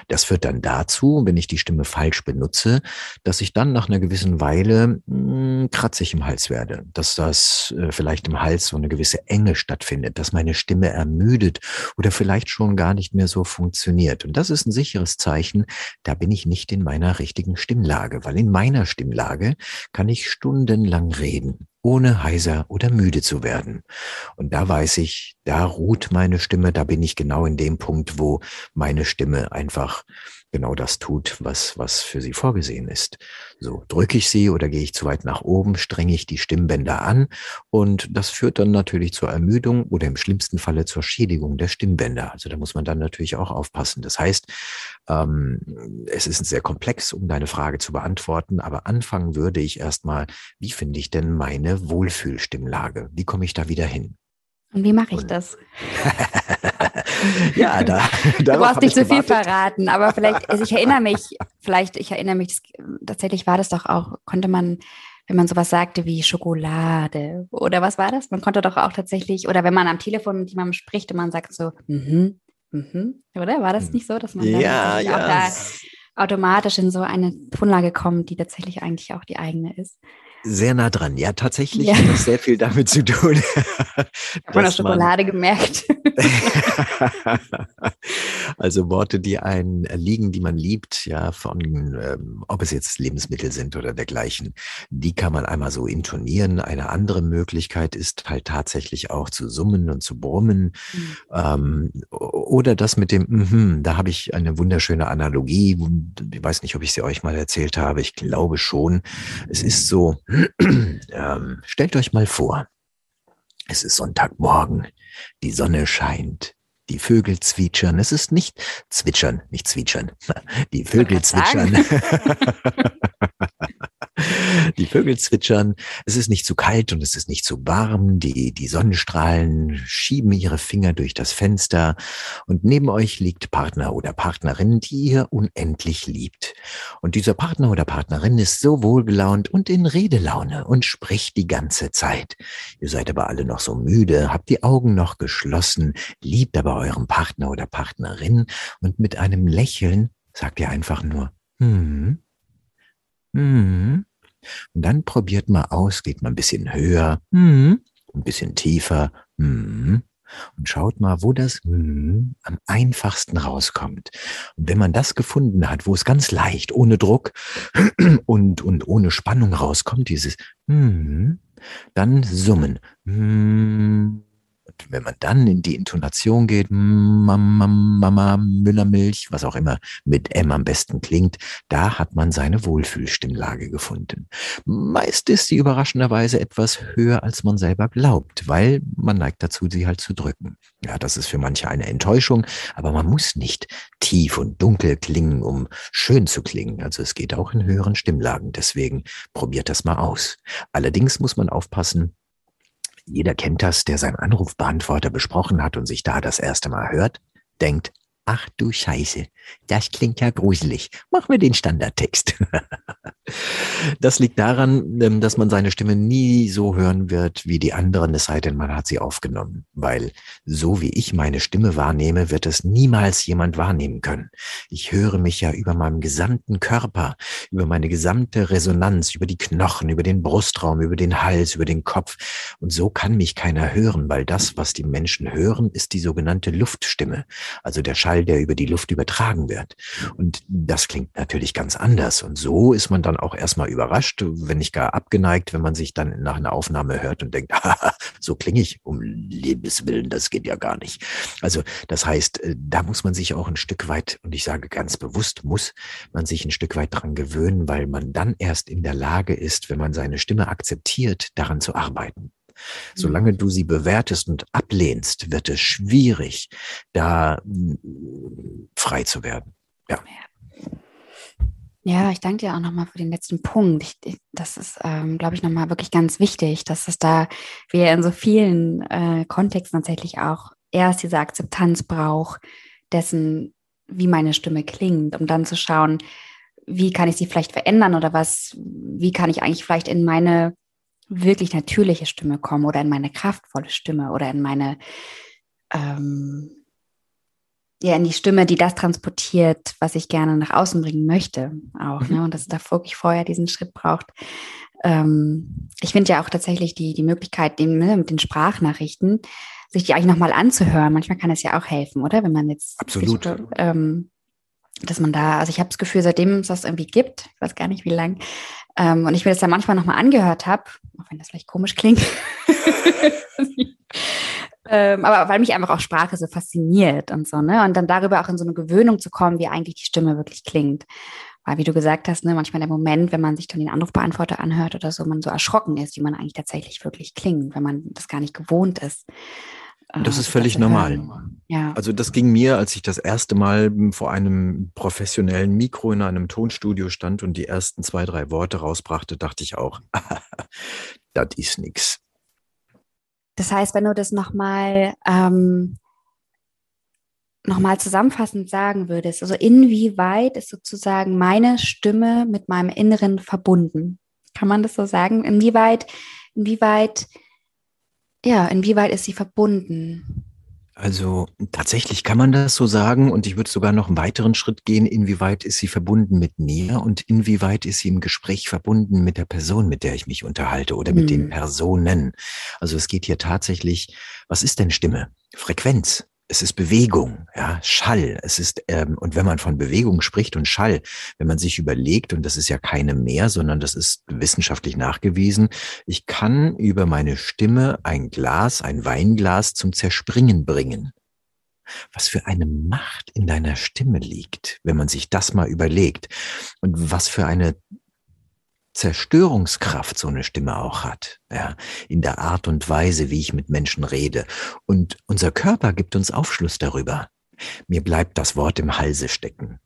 Das führt dann dazu, wenn ich die Stimme falsch benutze, nutze, dass ich dann nach einer gewissen Weile mh, hm, kratzig im Hals werde, dass das äh, vielleicht im Hals so eine gewisse Enge stattfindet, dass meine Stimme ermüdet oder vielleicht schon gar nicht mehr so funktioniert. Und das ist ein sicheres Zeichen, da bin ich nicht in meiner richtigen Stimmlage, weil in meiner Stimmlage kann ich stundenlang reden ohne heiser oder müde zu werden. Und da weiß ich, da ruht meine Stimme, da bin ich genau in dem Punkt, wo meine Stimme einfach genau das tut, was, was für sie vorgesehen ist. So drücke ich sie oder gehe ich zu weit nach oben, strenge ich die Stimmbänder an und das führt dann natürlich zur Ermüdung oder im schlimmsten Falle zur Schädigung der Stimmbänder. Also da muss man dann natürlich auch aufpassen. Das heißt, ähm, es ist sehr komplex, um deine Frage zu beantworten, aber anfangen würde ich erstmal, wie finde ich denn meine Wohlfühlstimmlage? Wie komme ich da wieder hin? Und wie mache ich das? ja, da. Du brauchst nicht so viel verraten, aber vielleicht, also ich erinnere mich, vielleicht, ich erinnere mich, tatsächlich war das doch auch, konnte man, wenn man sowas sagte wie Schokolade oder was war das? Man konnte doch auch tatsächlich, oder wenn man am Telefon mit jemandem spricht und man sagt so, mhm, mhm, oder? War das hm. nicht so, dass man dann ja, ja. auch da automatisch in so eine Tonlage kommt, die tatsächlich eigentlich auch die eigene ist? Sehr nah dran. Ja, tatsächlich ja. hat das sehr viel damit zu tun. Von der Schokolade gemerkt. also Worte, die einen liegen, die man liebt, ja, von ähm, ob es jetzt Lebensmittel sind oder dergleichen, die kann man einmal so intonieren. Eine andere Möglichkeit ist halt tatsächlich auch zu summen und zu brummen. Mhm. Ähm, oder das mit dem, mm da habe ich eine wunderschöne Analogie. Ich weiß nicht, ob ich sie euch mal erzählt habe. Ich glaube schon. Es ist so, ähm, stellt euch mal vor, es ist Sonntagmorgen, die Sonne scheint, die Vögel zwitschern. Es ist nicht zwitschern, nicht zwitschern. Die Vögel zwitschern. Die Vögel zwitschern. Es ist nicht zu kalt und es ist nicht zu warm. Die, die Sonnenstrahlen schieben ihre Finger durch das Fenster und neben euch liegt Partner oder Partnerin, die ihr unendlich liebt. Und dieser Partner oder Partnerin ist so wohlgelaunt und in Redelaune und spricht die ganze Zeit. Ihr seid aber alle noch so müde, habt die Augen noch geschlossen, liebt aber eurem Partner oder Partnerin und mit einem Lächeln sagt ihr einfach nur, hm, hm. Und dann probiert mal aus, geht mal ein bisschen höher, hm, ein bisschen tiefer, hm, und schaut mal, wo das hm am einfachsten rauskommt. Und wenn man das gefunden hat, wo es ganz leicht, ohne Druck und, und ohne Spannung rauskommt, dieses hm, dann summen. Hm, und wenn man dann in die Intonation geht, Mama, Mama, Müllermilch, was auch immer mit M am besten klingt, da hat man seine Wohlfühlstimmlage gefunden. Meist ist sie überraschenderweise etwas höher, als man selber glaubt, weil man neigt dazu, sie halt zu drücken. Ja, das ist für manche eine Enttäuschung, aber man muss nicht tief und dunkel klingen, um schön zu klingen. Also es geht auch in höheren Stimmlagen. Deswegen probiert das mal aus. Allerdings muss man aufpassen, jeder kennt das, der seinen Anrufbeantworter besprochen hat und sich da das erste Mal hört, denkt, ach du Scheiße, das klingt ja gruselig. Mach mir den Standardtext. Das liegt daran, ähm, dass man seine Stimme nie so hören wird wie die anderen, es sei denn, man hat sie aufgenommen. Weil so wie ich meine Stimme wahrnehme, wird es niemals jemand wahrnehmen können. Ich höre mich ja über meinem gesamten Körper, über meine gesamte Resonanz, über die Knochen, über den Brustraum, über den Hals, über den Kopf. Und so kann mich keiner hören, weil das, was die Menschen hören, ist die sogenannte Luftstimme. Also der Schall, der über die Luft übertragen wird. Und das klingt natürlich ganz anders. Und so ist man dann auch erstmal überrascht, wenn nicht gar abgeneigt, wenn man sich dann nach einer Aufnahme hört und denkt, so klinge ich um Lebenswillen, das geht ja gar nicht. Also das heißt, äh, da muss man sich auch ein Stück weit, und ich sage ganz bewusst, muss man sich ein Stück weit dran gewöhnen, weil man dann erst in der Lage ist, wenn man seine Stimme akzeptiert, daran zu arbeiten. Solange mhm. du sie bewertest und ablehnst, wird es schwierig, da mm, frei zu werden. Ja. Ja, ich danke dir auch nochmal für den letzten Punkt. Ich, das ist, ähm, glaube ich, nochmal wirklich ganz wichtig, dass es da, wie in so vielen äh, Kontexten tatsächlich auch erst diese Akzeptanz braucht, dessen, wie meine Stimme klingt, um dann zu schauen, wie kann ich sie vielleicht verändern oder was, wie kann ich eigentlich vielleicht in meine wirklich natürliche Stimme kommen oder in meine kraftvolle Stimme oder in meine ähm, ja, in die Stimme, die das transportiert, was ich gerne nach außen bringen möchte, auch. Mhm. Ne? Und dass es da wirklich vorher diesen Schritt braucht. Ähm, ich finde ja auch tatsächlich die, die Möglichkeit, den, ne, mit den Sprachnachrichten, sich die eigentlich nochmal anzuhören. Manchmal kann es ja auch helfen, oder? Wenn man jetzt Absolut. Sich, ähm, dass man da, also ich habe das Gefühl, seitdem es das irgendwie gibt, ich weiß gar nicht wie lang, ähm, und ich mir das dann manchmal nochmal angehört habe, auch wenn das vielleicht komisch klingt, ähm, aber weil mich einfach auch Sprache so fasziniert und so, ne? Und dann darüber auch in so eine Gewöhnung zu kommen, wie eigentlich die Stimme wirklich klingt. Weil, wie du gesagt hast, ne, manchmal der Moment, wenn man sich dann den Anrufbeantworter anhört oder so, man so erschrocken ist, wie man eigentlich tatsächlich wirklich klingt, wenn man das gar nicht gewohnt ist. Das ist völlig normal. Ja. Also das ging mir, als ich das erste Mal vor einem professionellen Mikro in einem Tonstudio stand und die ersten zwei, drei Worte rausbrachte, dachte ich auch, das ist nix. Das heißt, wenn du das nochmal ähm, noch zusammenfassend sagen würdest, also inwieweit ist sozusagen meine Stimme mit meinem Inneren verbunden? Kann man das so sagen? Inwieweit, inwieweit ja, inwieweit ist sie verbunden? Also tatsächlich kann man das so sagen und ich würde sogar noch einen weiteren Schritt gehen, inwieweit ist sie verbunden mit mir und inwieweit ist sie im Gespräch verbunden mit der Person, mit der ich mich unterhalte oder mit hm. den Personen. Also es geht hier tatsächlich, was ist denn Stimme? Frequenz es ist Bewegung, ja, Schall. Es ist, ähm, und wenn man von Bewegung spricht und Schall, wenn man sich überlegt, und das ist ja keine mehr, sondern das ist wissenschaftlich nachgewiesen, ich kann über meine Stimme ein Glas, ein Weinglas zum Zerspringen bringen. Was für eine Macht in deiner Stimme liegt, wenn man sich das mal überlegt. Und was für eine Zerstörungskraft so eine Stimme auch hat, ja, in der Art und Weise, wie ich mit Menschen rede. Und unser Körper gibt uns Aufschluss darüber. Mir bleibt das Wort im Halse stecken.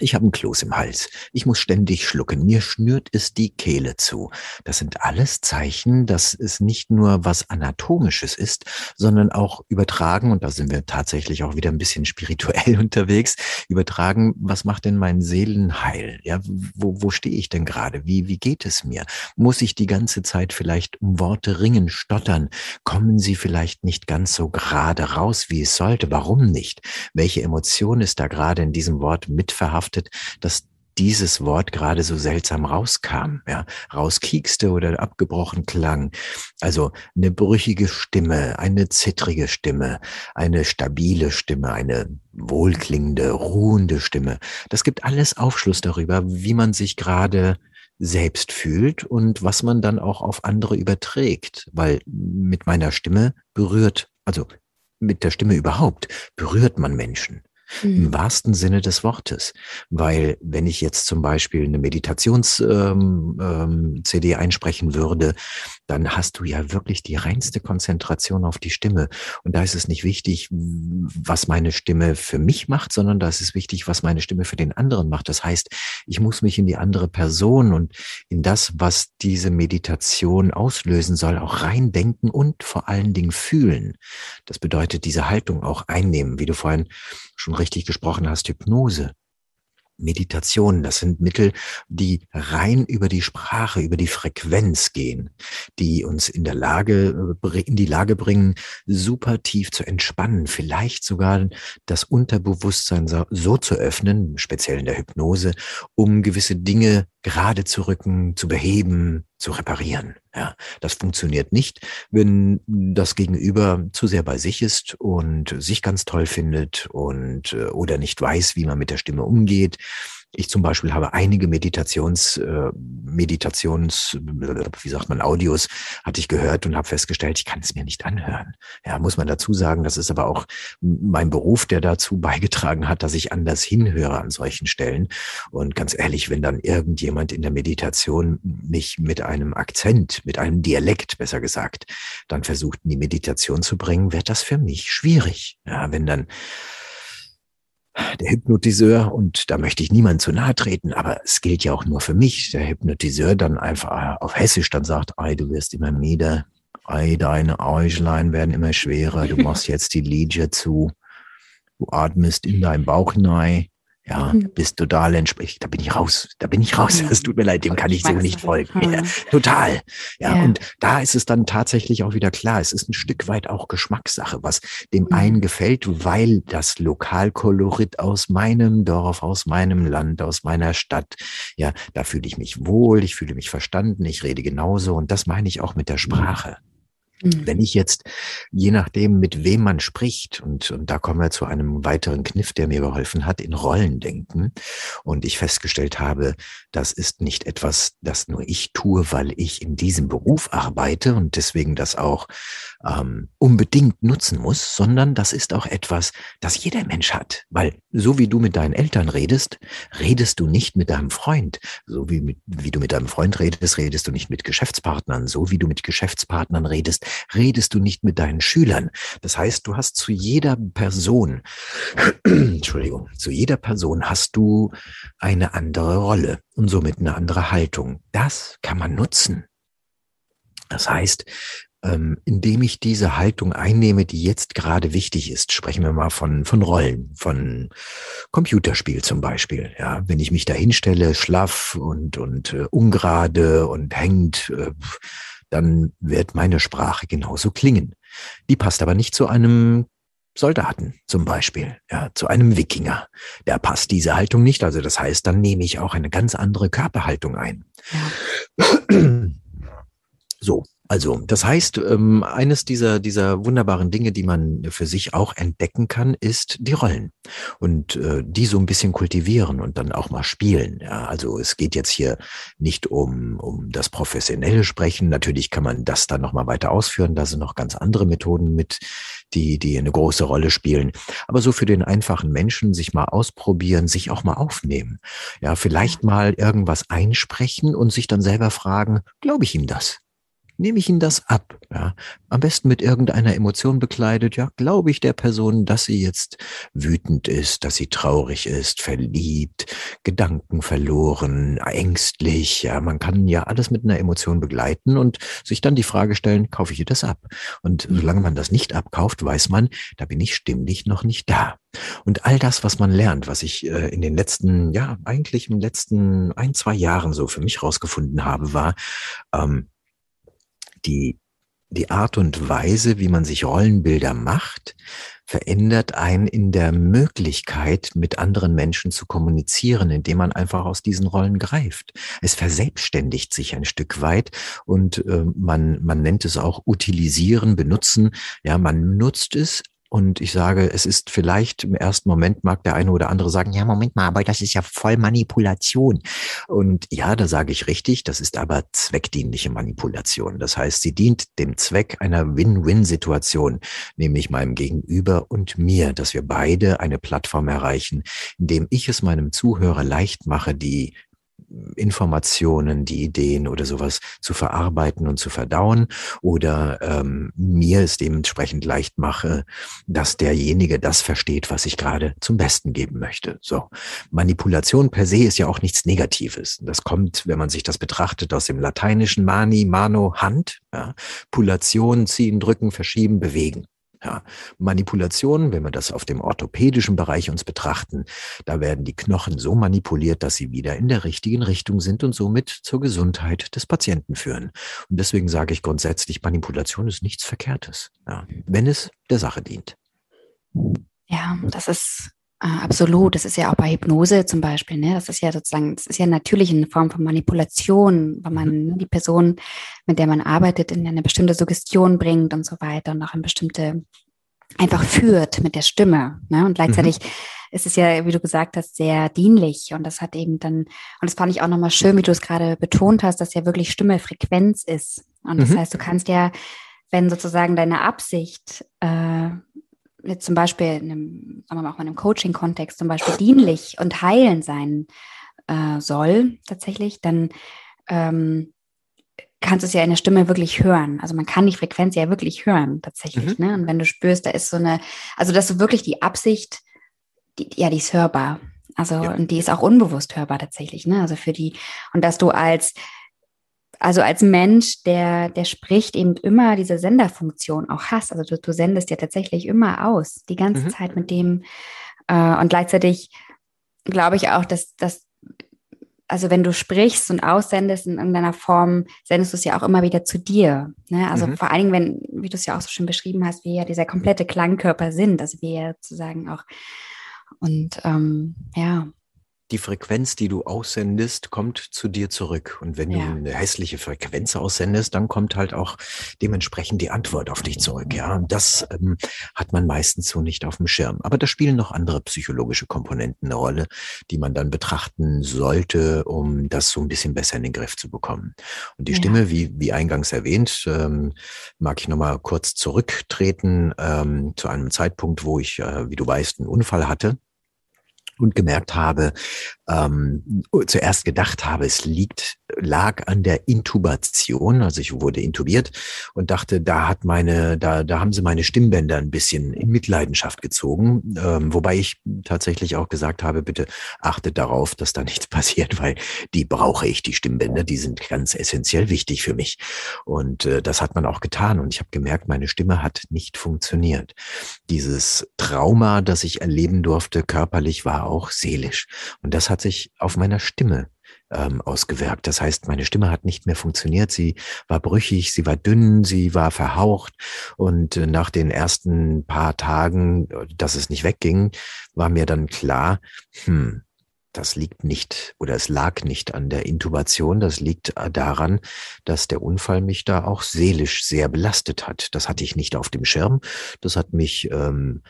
Ich habe einen Kloß im Hals. Ich muss ständig schlucken. Mir schnürt es die Kehle zu. Das sind alles Zeichen, dass es nicht nur was Anatomisches ist, sondern auch übertragen, und da sind wir tatsächlich auch wieder ein bisschen spirituell unterwegs, übertragen, was macht denn mein Seelenheil? Ja, wo, wo stehe ich denn gerade? Wie, wie geht es mir? Muss ich die ganze Zeit vielleicht um Worte ringen, stottern? Kommen sie vielleicht nicht ganz so gerade raus, wie es sollte? Warum nicht? Welche Emotion ist da gerade in diesem Wort mitverhaftet? Behaftet, dass dieses Wort gerade so seltsam rauskam, ja, rauskiekste oder abgebrochen klang. Also eine brüchige Stimme, eine zittrige Stimme, eine stabile Stimme, eine wohlklingende, ruhende Stimme. Das gibt alles Aufschluss darüber, wie man sich gerade selbst fühlt und was man dann auch auf andere überträgt, weil mit meiner Stimme berührt, also mit der Stimme überhaupt berührt man Menschen. Mhm. Im wahrsten Sinne des Wortes. Weil wenn ich jetzt zum Beispiel eine Meditations-CD ähm, ähm, einsprechen würde, dann hast du ja wirklich die reinste Konzentration auf die Stimme. Und da ist es nicht wichtig, was meine Stimme für mich macht, sondern da ist es wichtig, was meine Stimme für den anderen macht. Das heißt, ich muss mich in die andere Person und in das, was diese Meditation auslösen soll, auch reindenken und vor allen Dingen fühlen. Das bedeutet, diese Haltung auch einnehmen, wie du vorhin schon richtig gesprochen hast, Hypnose. Meditation, das sind Mittel, die rein über die Sprache, über die Frequenz gehen, die uns in der Lage, äh, in die Lage bringen, super tief zu entspannen, vielleicht sogar das Unterbewusstsein so zu öffnen, speziell in der Hypnose, um gewisse Dinge gerade zu rücken, zu beheben, zu reparieren. Ja, das funktioniert nicht, wenn das Gegenüber zu sehr bei sich ist und sich ganz toll findet und äh, oder nicht weiß, wie man mit der Stimme umgeht ich zum Beispiel habe einige Meditations, äh, Meditations, wie sagt man, Audios hatte ich gehört und habe festgestellt, ich kann es mir nicht anhören. Ja, muss man dazu sagen, das ist aber auch mein Beruf, der dazu beigetragen hat, dass ich anders hinhöre an solchen Stellen. Und ganz ehrlich, wenn dann irgendjemand in der Meditation mich mit einem Akzent, mit einem Dialekt, besser gesagt, dann versucht, in die Meditation zu bringen, wird das für mich schwierig. Ja, wenn dann der Hypnotiseur, und da möchte ich niemand zu nahe treten, aber es gilt ja auch nur für mich, der Hypnotiseur dann einfach auf Hessisch dann sagt, ei, du wirst immer müde, ei, deine Äuglein werden immer schwerer, du machst jetzt die Lilie zu, du atmest in deinen Bauch hinein, ja, mhm. bist total entsprechend. Da bin ich raus. Da bin ich raus. Es tut mir leid, dem kann ich so nicht folgen. Ja, total. Ja, ja, und da ist es dann tatsächlich auch wieder klar. Es ist ein Stück weit auch Geschmackssache, was dem mhm. einen gefällt, weil das Lokalkolorit aus meinem Dorf, aus meinem Land, aus meiner Stadt, ja, da fühle ich mich wohl, ich fühle mich verstanden, ich rede genauso. Und das meine ich auch mit der Sprache. Mhm. Wenn ich jetzt, je nachdem, mit wem man spricht, und, und da kommen wir zu einem weiteren Kniff, der mir geholfen hat, in Rollen denken, und ich festgestellt habe, das ist nicht etwas, das nur ich tue, weil ich in diesem Beruf arbeite und deswegen das auch ähm, unbedingt nutzen muss, sondern das ist auch etwas, das jeder Mensch hat. Weil so wie du mit deinen Eltern redest, redest du nicht mit deinem Freund. So wie, mit, wie du mit deinem Freund redest, redest du nicht mit Geschäftspartnern. So wie du mit Geschäftspartnern redest, redest du nicht mit deinen Schülern. Das heißt, du hast zu jeder Person, Entschuldigung, zu jeder Person hast du eine andere Rolle und somit eine andere Haltung. Das kann man nutzen. Das heißt, ähm, indem ich diese Haltung einnehme, die jetzt gerade wichtig ist, sprechen wir mal von, von Rollen, von Computerspiel zum Beispiel. Ja, wenn ich mich da hinstelle, schlaff und, und äh, ungerade und hängt, äh, dann wird meine Sprache genauso klingen. Die passt aber nicht zu einem Soldaten zum Beispiel, ja, zu einem Wikinger. Der passt diese Haltung nicht. Also das heißt, dann nehme ich auch eine ganz andere Körperhaltung ein. Ja. So, also, das heißt, ähm, eines dieser, dieser wunderbaren Dinge, die man für sich auch entdecken kann, ist die Rollen und äh, die so ein bisschen kultivieren und dann auch mal spielen. Ja, also es geht jetzt hier nicht um, um das professionelle Sprechen. Natürlich kann man das dann nochmal weiter ausführen. Da sind noch ganz andere Methoden mit, die, die eine große Rolle spielen. Aber so für den einfachen Menschen sich mal ausprobieren, sich auch mal aufnehmen. Ja, vielleicht mal irgendwas einsprechen und sich dann selber fragen, glaube ich ihm das? Nehme ich Ihnen das ab. Ja? Am besten mit irgendeiner Emotion bekleidet. Ja, glaube ich der Person, dass sie jetzt wütend ist, dass sie traurig ist, verliebt, Gedanken verloren, ängstlich. Ja, man kann ja alles mit einer Emotion begleiten und sich dann die Frage stellen, kaufe ich ihr das ab? Und solange man das nicht abkauft, weiß man, da bin ich stimmlich noch nicht da. Und all das, was man lernt, was ich äh, in den letzten, ja, eigentlich in den letzten ein, zwei Jahren so für mich rausgefunden habe, war, ähm, die, die Art und Weise, wie man sich Rollenbilder macht, verändert einen in der Möglichkeit, mit anderen Menschen zu kommunizieren, indem man einfach aus diesen Rollen greift. Es verselbstständigt sich ein Stück weit und äh, man, man nennt es auch utilisieren, benutzen. Ja, man nutzt es und ich sage, es ist vielleicht im ersten Moment mag der eine oder andere sagen, ja, Moment mal, aber das ist ja voll Manipulation. Und ja, da sage ich richtig, das ist aber zweckdienliche Manipulation. Das heißt, sie dient dem Zweck einer Win-Win-Situation, nämlich meinem Gegenüber und mir, dass wir beide eine Plattform erreichen, indem ich es meinem Zuhörer leicht mache, die Informationen, die Ideen oder sowas zu verarbeiten und zu verdauen oder ähm, mir es dementsprechend leicht mache, dass derjenige das versteht, was ich gerade zum Besten geben möchte. So. Manipulation per se ist ja auch nichts Negatives. Das kommt, wenn man sich das betrachtet, aus dem lateinischen mani, mano, Hand. Ja. Pulation, ziehen, drücken, verschieben, bewegen. Ja, Manipulation, wenn wir das auf dem orthopädischen Bereich uns betrachten, da werden die Knochen so manipuliert, dass sie wieder in der richtigen Richtung sind und somit zur Gesundheit des Patienten führen. Und deswegen sage ich grundsätzlich, Manipulation ist nichts Verkehrtes, ja, wenn es der Sache dient. Ja, das ist absolut. Das ist ja auch bei Hypnose zum Beispiel. Ne? Das ist ja sozusagen, das ist ja natürlich eine Form von Manipulation, wenn man mhm. die Person, mit der man arbeitet, in eine bestimmte Suggestion bringt und so weiter und auch in bestimmte einfach führt mit der Stimme. Ne? Und gleichzeitig mhm. ist es ja, wie du gesagt hast, sehr dienlich. Und das hat eben dann, und das fand ich auch nochmal schön, wie du es gerade betont hast, dass ja wirklich Stimme Frequenz ist. Und das mhm. heißt, du kannst ja, wenn sozusagen deine Absicht äh, jetzt zum Beispiel in einem, sagen wir mal auch in einem Coaching-Kontext zum Beispiel dienlich und heilend sein äh, soll, tatsächlich, dann ähm, kannst du es ja in der Stimme wirklich hören. Also man kann die Frequenz ja wirklich hören, tatsächlich. Mhm. Ne? Und wenn du spürst, da ist so eine, also dass du wirklich die Absicht, die, ja, die ist hörbar. Also, ja. und die ist auch unbewusst hörbar tatsächlich, ne? Also für die, und dass du als also als Mensch, der, der spricht eben immer diese Senderfunktion auch hast. Also du, du sendest ja tatsächlich immer aus, die ganze mhm. Zeit mit dem. Äh, und gleichzeitig glaube ich auch, dass, dass, also wenn du sprichst und aussendest in irgendeiner Form, sendest du es ja auch immer wieder zu dir. Ne? Also mhm. vor allen Dingen, wenn, wie du es ja auch so schön beschrieben hast, wie ja dieser komplette Klangkörper sind, also wir ja sozusagen auch und ähm, ja, die Frequenz, die du aussendest, kommt zu dir zurück. Und wenn ja. du eine hässliche Frequenz aussendest, dann kommt halt auch dementsprechend die Antwort auf dich zurück. Ja, und das ähm, hat man meistens so nicht auf dem Schirm. Aber da spielen noch andere psychologische Komponenten eine Rolle, die man dann betrachten sollte, um das so ein bisschen besser in den Griff zu bekommen. Und die ja. Stimme, wie, wie eingangs erwähnt, ähm, mag ich nochmal kurz zurücktreten ähm, zu einem Zeitpunkt, wo ich, äh, wie du weißt, einen Unfall hatte und gemerkt habe, ähm, zuerst gedacht habe, es liegt, lag an der Intubation, also ich wurde intubiert und dachte, da hat meine, da, da haben sie meine Stimmbänder ein bisschen in Mitleidenschaft gezogen, ähm, wobei ich tatsächlich auch gesagt habe, bitte achtet darauf, dass da nichts passiert, weil die brauche ich, die Stimmbänder, die sind ganz essentiell wichtig für mich. Und äh, das hat man auch getan und ich habe gemerkt, meine Stimme hat nicht funktioniert. Dieses Trauma, das ich erleben durfte, körperlich war auch seelisch. Und das hat sich auf meiner Stimme ähm, ausgewirkt. Das heißt, meine Stimme hat nicht mehr funktioniert. Sie war brüchig, sie war dünn, sie war verhaucht. Und äh, nach den ersten paar Tagen, dass es nicht wegging, war mir dann klar, hm, das liegt nicht oder es lag nicht an der Intubation, das liegt äh, daran, dass der Unfall mich da auch seelisch sehr belastet hat. Das hatte ich nicht auf dem Schirm. Das hat mich ähm,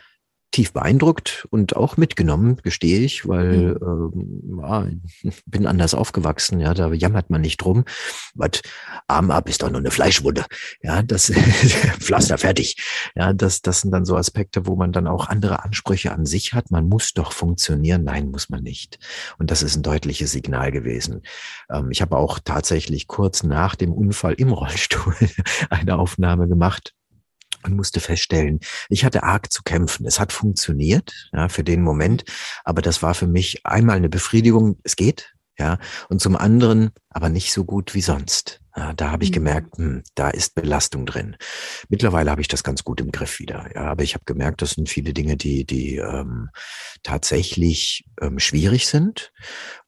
tief beeindruckt und auch mitgenommen, gestehe ich, weil mhm. äh, ja, bin anders aufgewachsen, ja, da jammert man nicht drum. Was Arm ab ist doch nur eine Fleischwunde. Ja, das Pflaster fertig. Ja, das, das sind dann so Aspekte, wo man dann auch andere Ansprüche an sich hat. Man muss doch funktionieren. Nein, muss man nicht. Und das ist ein deutliches Signal gewesen. Ähm, ich habe auch tatsächlich kurz nach dem Unfall im Rollstuhl eine Aufnahme gemacht und musste feststellen, ich hatte arg zu kämpfen. Es hat funktioniert, ja, für den Moment, aber das war für mich einmal eine Befriedigung, es geht, ja, und zum anderen aber nicht so gut wie sonst. Ja, da habe ich mhm. gemerkt, hm, da ist Belastung drin. Mittlerweile habe ich das ganz gut im Griff wieder. Ja, aber ich habe gemerkt, das sind viele Dinge, die, die ähm, tatsächlich ähm, schwierig sind.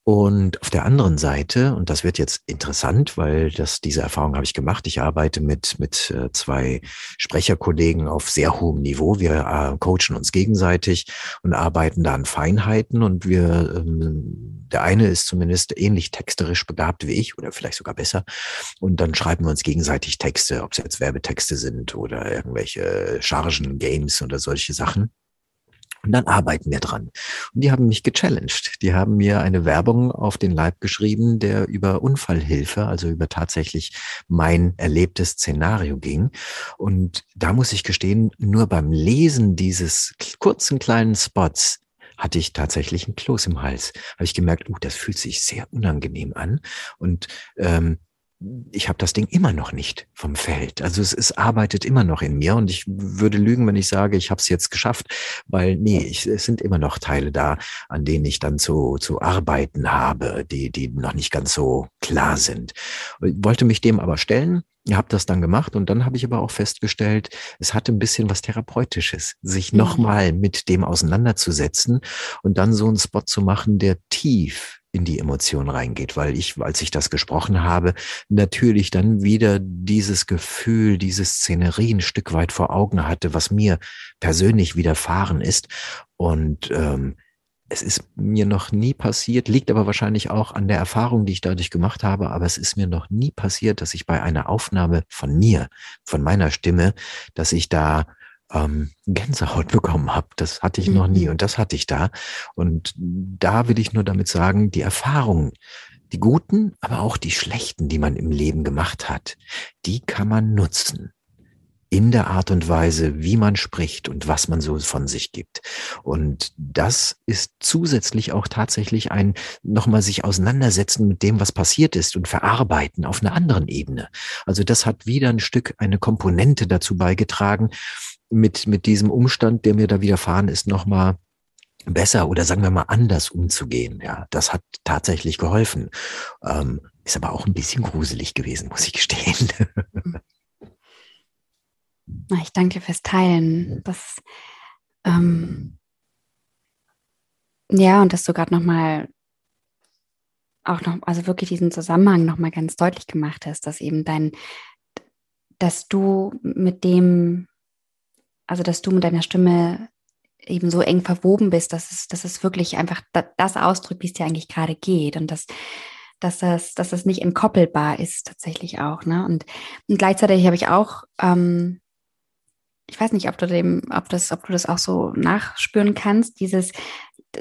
Und auf der anderen Seite, und das wird jetzt interessant, weil das, diese Erfahrung habe ich gemacht. Ich arbeite mit, mit äh, zwei Sprecherkollegen auf sehr hohem Niveau. Wir äh, coachen uns gegenseitig und arbeiten da an Feinheiten. Und wir, ähm, der eine ist zumindest ähnlich texterisch begabt wie ich oder vielleicht sogar besser. Und dann schreiben wir uns gegenseitig Texte, ob es jetzt Werbetexte sind oder irgendwelche Chargen, Games oder solche Sachen. Und dann arbeiten wir dran. Und die haben mich gechallenged. Die haben mir eine Werbung auf den Leib geschrieben, der über Unfallhilfe, also über tatsächlich mein erlebtes Szenario ging. Und da muss ich gestehen, nur beim Lesen dieses kurzen kleinen Spots hatte ich tatsächlich ein Kloß im Hals. Habe ich gemerkt, uh, das fühlt sich sehr unangenehm an. Und ähm, ich habe das Ding immer noch nicht vom Feld. Also es, es arbeitet immer noch in mir und ich würde lügen, wenn ich sage, ich habe es jetzt geschafft, weil nee, ich, es sind immer noch Teile da, an denen ich dann zu, zu arbeiten habe, die, die noch nicht ganz so klar sind. Ich wollte mich dem aber stellen, habe das dann gemacht und dann habe ich aber auch festgestellt, es hat ein bisschen was Therapeutisches, sich mhm. nochmal mit dem auseinanderzusetzen und dann so einen Spot zu machen, der tief in die Emotion reingeht, weil ich, als ich das gesprochen habe, natürlich dann wieder dieses Gefühl, diese Szenerie ein Stück weit vor Augen hatte, was mir persönlich widerfahren ist. Und ähm, es ist mir noch nie passiert, liegt aber wahrscheinlich auch an der Erfahrung, die ich dadurch gemacht habe, aber es ist mir noch nie passiert, dass ich bei einer Aufnahme von mir, von meiner Stimme, dass ich da ähm, Gänsehaut bekommen habe. Das hatte ich mhm. noch nie mhm. und das hatte ich da. Und da will ich nur damit sagen, die Erfahrungen, die guten, aber auch die schlechten, die man im Leben gemacht hat, die kann man nutzen in der Art und Weise, wie man spricht und was man so von sich gibt. Und das ist zusätzlich auch tatsächlich ein nochmal sich auseinandersetzen mit dem, was passiert ist und verarbeiten auf einer anderen Ebene. Also das hat wieder ein Stück eine Komponente dazu beigetragen, mit, mit diesem Umstand, der mir da widerfahren ist, nochmal besser oder sagen wir mal anders umzugehen. Ja, das hat tatsächlich geholfen. Ähm, ist aber auch ein bisschen gruselig gewesen, muss ich gestehen. Ich danke fürs Teilen. Das, ähm, ja, und dass du gerade nochmal auch noch, also wirklich diesen Zusammenhang nochmal ganz deutlich gemacht hast, dass eben dein, dass du mit dem also dass du mit deiner Stimme eben so eng verwoben bist, dass es, dass es wirklich einfach das ausdrückt, wie es dir eigentlich gerade geht und dass, dass das, dass das nicht entkoppelbar ist tatsächlich auch. Ne? Und, und gleichzeitig habe ich auch, ähm, ich weiß nicht, ob du dem, ob das, ob du das auch so nachspüren kannst, dieses,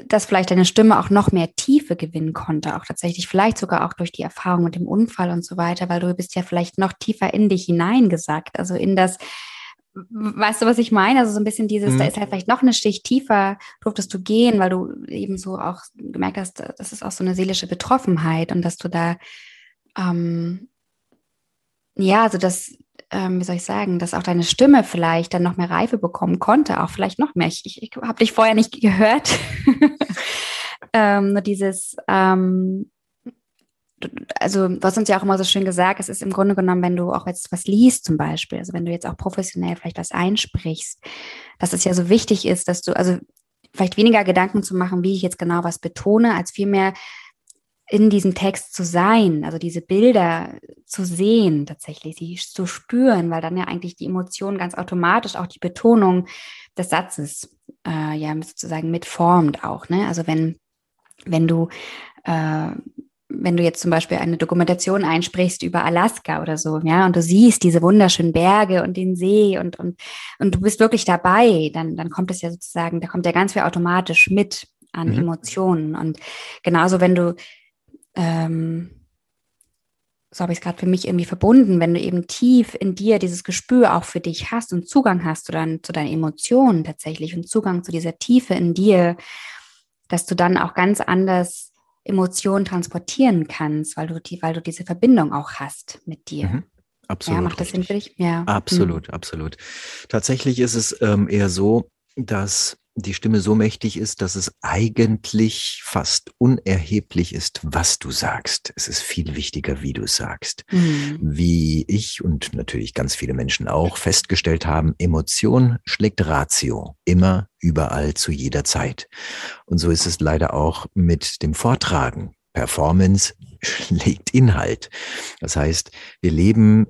dass vielleicht deine Stimme auch noch mehr Tiefe gewinnen konnte, auch tatsächlich, vielleicht sogar auch durch die Erfahrung mit dem Unfall und so weiter, weil du bist ja vielleicht noch tiefer in dich hineingesagt, also in das, Weißt du, was ich meine? Also so ein bisschen dieses, mhm. da ist halt vielleicht noch eine Schicht tiefer, durftest du gehen, weil du eben so auch gemerkt hast, das ist auch so eine seelische Betroffenheit und dass du da, ähm, ja, also das, ähm, wie soll ich sagen, dass auch deine Stimme vielleicht dann noch mehr Reife bekommen konnte, auch vielleicht noch mehr. Ich, ich, ich habe dich vorher nicht gehört. ähm, nur dieses, ähm, also hast uns ja auch immer so schön gesagt, es ist im Grunde genommen, wenn du auch jetzt was liest zum Beispiel, also wenn du jetzt auch professionell vielleicht was einsprichst, dass es ja so wichtig ist, dass du, also vielleicht weniger Gedanken zu machen, wie ich jetzt genau was betone, als vielmehr in diesem Text zu sein, also diese Bilder zu sehen, tatsächlich, sie zu spüren, weil dann ja eigentlich die Emotion ganz automatisch auch die Betonung des Satzes äh, ja sozusagen mitformt auch. Ne? Also wenn, wenn du äh, wenn du jetzt zum Beispiel eine Dokumentation einsprichst über Alaska oder so, ja, und du siehst diese wunderschönen Berge und den See und, und, und du bist wirklich dabei, dann, dann kommt es ja sozusagen, da kommt ja ganz viel automatisch mit an mhm. Emotionen. Und genauso, wenn du, ähm, so habe ich es gerade für mich irgendwie verbunden, wenn du eben tief in dir dieses Gespür auch für dich hast und Zugang hast zu, dein, zu deinen Emotionen tatsächlich und Zugang zu dieser Tiefe in dir, dass du dann auch ganz anders Emotionen transportieren kannst, weil du die, weil du diese Verbindung auch hast mit dir. Mhm. Absolut. Ja, macht das Sinn für dich? Ja. Absolut, mhm. absolut. Tatsächlich ist es ähm, eher so, dass die Stimme so mächtig ist, dass es eigentlich fast unerheblich ist, was du sagst. Es ist viel wichtiger, wie du sagst. Mhm. Wie ich und natürlich ganz viele Menschen auch festgestellt haben, Emotion schlägt Ratio. Immer, überall, zu jeder Zeit. Und so ist es leider auch mit dem Vortragen. Performance schlägt Inhalt. Das heißt, wir leben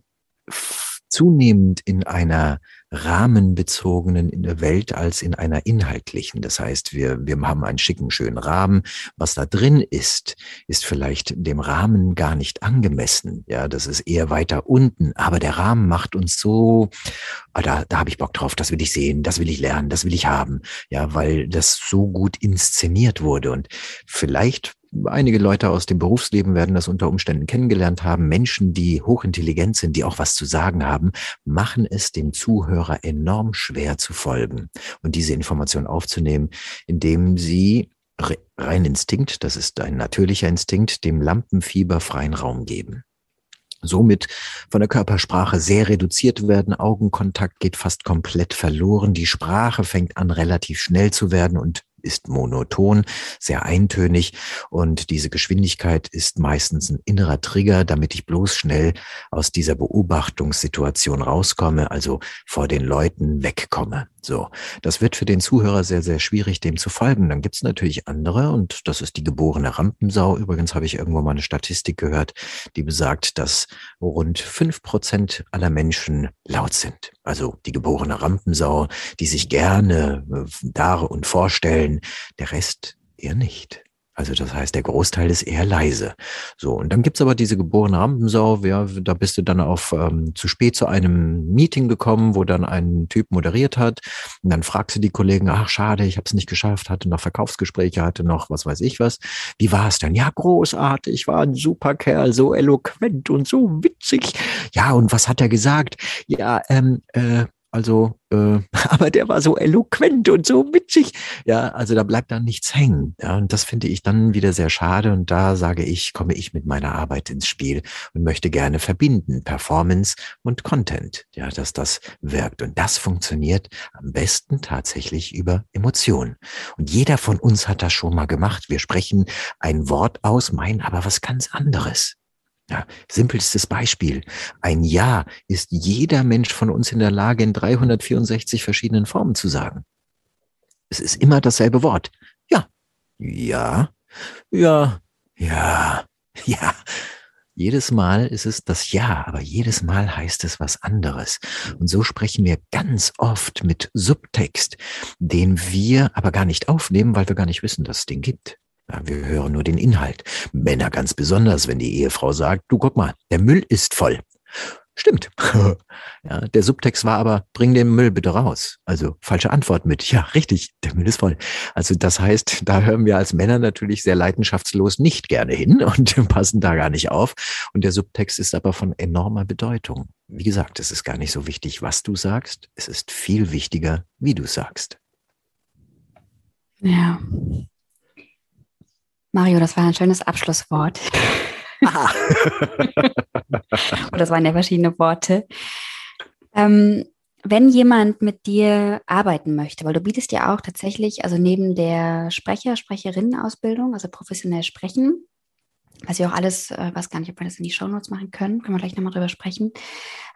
zunehmend in einer rahmenbezogenen in der Welt als in einer inhaltlichen. Das heißt, wir, wir haben einen schicken, schönen Rahmen. Was da drin ist, ist vielleicht dem Rahmen gar nicht angemessen. Ja, das ist eher weiter unten. Aber der Rahmen macht uns so, ah, da, da habe ich Bock drauf, das will ich sehen, das will ich lernen, das will ich haben. Ja, weil das so gut inszeniert wurde. Und vielleicht einige Leute aus dem Berufsleben werden das unter Umständen kennengelernt haben. Menschen, die hochintelligent sind, die auch was zu sagen haben, machen es dem Zuhörer enorm schwer zu folgen und diese Information aufzunehmen, indem sie rein Instinkt, das ist ein natürlicher Instinkt, dem Lampenfieber freien Raum geben somit von der Körpersprache sehr reduziert werden. Augenkontakt geht fast komplett verloren. Die Sprache fängt an relativ schnell zu werden und ist monoton, sehr eintönig und diese Geschwindigkeit ist meistens ein innerer Trigger, damit ich bloß schnell aus dieser Beobachtungssituation rauskomme, also vor den Leuten wegkomme. So, das wird für den Zuhörer sehr, sehr schwierig, dem zu folgen. Dann gibt's natürlich andere und das ist die geborene Rampensau. Übrigens habe ich irgendwo mal eine Statistik gehört, die besagt, dass rund fünf Prozent aller Menschen laut sind. Also die geborene Rampensau, die sich gerne äh, dar und vorstellen, der Rest eher nicht. Also das heißt, der Großteil ist eher leise. So, und dann gibt's aber diese geborene Rampensau, ja, da bist du dann auf ähm, zu spät zu einem Meeting gekommen, wo dann ein Typ moderiert hat. Und dann fragst du die Kollegen, ach schade, ich habe es nicht geschafft, hatte noch Verkaufsgespräche, hatte noch was weiß ich was. Wie war es denn? Ja, großartig, war ein super Kerl, so eloquent und so witzig. Ja, und was hat er gesagt? Ja, ähm, äh, also, äh, aber der war so eloquent und so witzig. Ja, also da bleibt dann nichts hängen. Ja, und das finde ich dann wieder sehr schade. Und da sage ich, komme ich mit meiner Arbeit ins Spiel und möchte gerne verbinden, Performance und Content. Ja, dass das wirkt. Und das funktioniert am besten tatsächlich über Emotionen. Und jeder von uns hat das schon mal gemacht. Wir sprechen ein Wort aus, meinen aber was ganz anderes. Ja, simpelstes Beispiel. Ein Ja ist jeder Mensch von uns in der Lage, in 364 verschiedenen Formen zu sagen. Es ist immer dasselbe Wort. Ja, ja, ja, ja, ja, Jedes Mal ist es das Ja, aber jedes Mal heißt es was anderes. Und so sprechen wir ganz oft mit Subtext, den wir aber gar nicht aufnehmen, weil wir gar nicht wissen, dass es den gibt. Wir hören nur den Inhalt. Männer ganz besonders, wenn die Ehefrau sagt, du guck mal, der Müll ist voll. Stimmt. ja, der Subtext war aber, bring den Müll bitte raus. Also falsche Antwort mit, ja, richtig, der Müll ist voll. Also das heißt, da hören wir als Männer natürlich sehr leidenschaftslos nicht gerne hin und passen da gar nicht auf. Und der Subtext ist aber von enormer Bedeutung. Wie gesagt, es ist gar nicht so wichtig, was du sagst. Es ist viel wichtiger, wie du sagst. Ja. Mario, das war ein schönes Abschlusswort. Und das waren ja verschiedene Worte. Ähm, wenn jemand mit dir arbeiten möchte, weil du bietest ja auch tatsächlich, also neben der Sprecher, Sprecherinnen-Ausbildung, also professionell sprechen, was ich auch alles, äh, weiß gar nicht, ob wir das in die Shownotes machen können, können wir gleich nochmal drüber sprechen.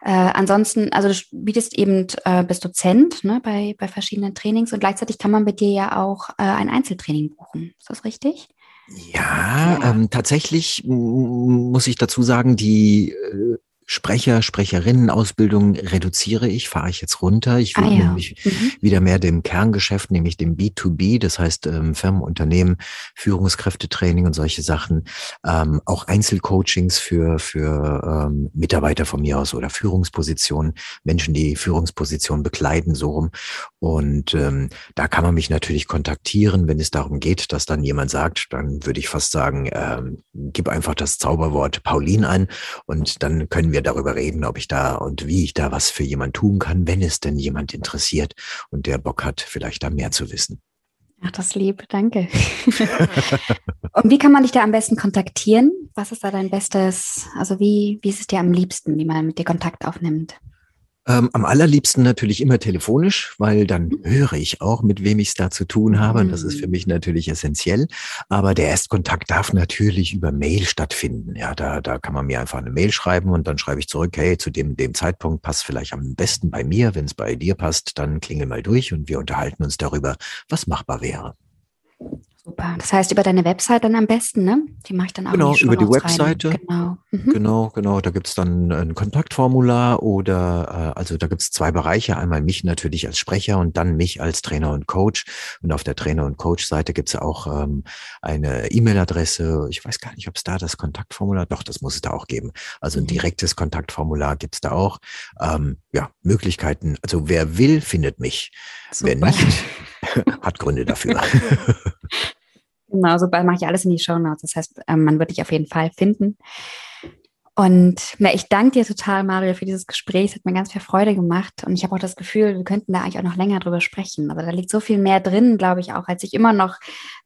Äh, ansonsten, also du bietest eben, äh, bist Dozent ne, bei, bei verschiedenen Trainings und gleichzeitig kann man mit dir ja auch äh, ein Einzeltraining buchen. Ist das richtig? Ja. Ähm, tatsächlich muss ich dazu sagen, die äh, Sprecher, Sprecherinnen-Ausbildung reduziere ich, fahre ich jetzt runter. Ich will ah, ja. nämlich mhm. wieder mehr dem Kerngeschäft, nämlich dem B2B, das heißt ähm, Firmen, Unternehmen, Führungskräftetraining und solche Sachen, ähm, auch Einzelcoachings für, für ähm, Mitarbeiter von mir aus oder Führungspositionen, Menschen, die Führungspositionen bekleiden, so rum. Und ähm, da kann man mich natürlich kontaktieren, wenn es darum geht, dass dann jemand sagt, dann würde ich fast sagen, ähm, gib einfach das Zauberwort Pauline ein und dann können wir wir darüber reden, ob ich da und wie ich da was für jemand tun kann, wenn es denn jemand interessiert und der Bock hat, vielleicht da mehr zu wissen. Ach, das lieb, danke. und wie kann man dich da am besten kontaktieren? Was ist da dein bestes, also wie, wie ist es dir am liebsten, wie man mit dir Kontakt aufnimmt? Ähm, am allerliebsten natürlich immer telefonisch, weil dann mhm. höre ich auch, mit wem ich es da zu tun habe. Und das ist für mhm. mich natürlich essentiell. Aber der Erstkontakt darf natürlich über Mail stattfinden. Ja, da, da kann man mir einfach eine Mail schreiben und dann schreibe ich zurück, hey, zu dem, dem Zeitpunkt passt vielleicht am besten bei mir. Wenn es bei dir passt, dann klingel mal durch und wir unterhalten uns darüber, was machbar wäre. Super. Das heißt, über deine Website dann am besten, ne? Die mache ich dann auch Genau, die über die Webseite. Rein. Genau. Mhm. genau, genau. Da gibt's dann ein Kontaktformular oder äh, also da gibt's zwei Bereiche. Einmal mich natürlich als Sprecher und dann mich als Trainer und Coach. Und auf der Trainer- und Coach-Seite gibt's auch ähm, eine E-Mail-Adresse. Ich weiß gar nicht, ob es da das Kontaktformular, doch, das muss es da auch geben. Also ein mhm. direktes Kontaktformular gibt's da auch. Ähm, ja, Möglichkeiten. Also wer will, findet mich. Super. Wer nicht, hat Gründe dafür. Genau, sobald mache ich alles in die Show Notes. Das heißt, ähm, man wird dich auf jeden Fall finden. Und ich danke dir total, Mario, für dieses Gespräch. Es hat mir ganz viel Freude gemacht. Und ich habe auch das Gefühl, wir könnten da eigentlich auch noch länger drüber sprechen. Aber da liegt so viel mehr drin, glaube ich, auch, als ich immer noch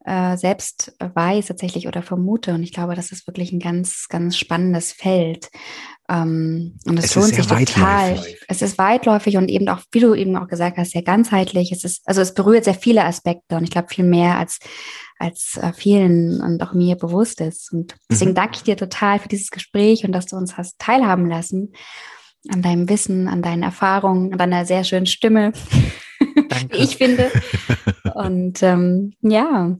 äh, selbst weiß tatsächlich oder vermute. Und ich glaube, das ist wirklich ein ganz, ganz spannendes Feld. Ähm, und es, es lohnt sich total. Es ist weitläufig und eben auch, wie du eben auch gesagt hast, sehr ganzheitlich. Es ist, also es berührt sehr viele Aspekte und ich glaube viel mehr als als äh, vielen und auch mir bewusst ist. Und deswegen mhm. danke ich dir total für dieses Gespräch und dass du uns hast teilhaben lassen an deinem Wissen, an deinen Erfahrungen, an deiner sehr schönen Stimme, wie ich finde. Und ähm, ja,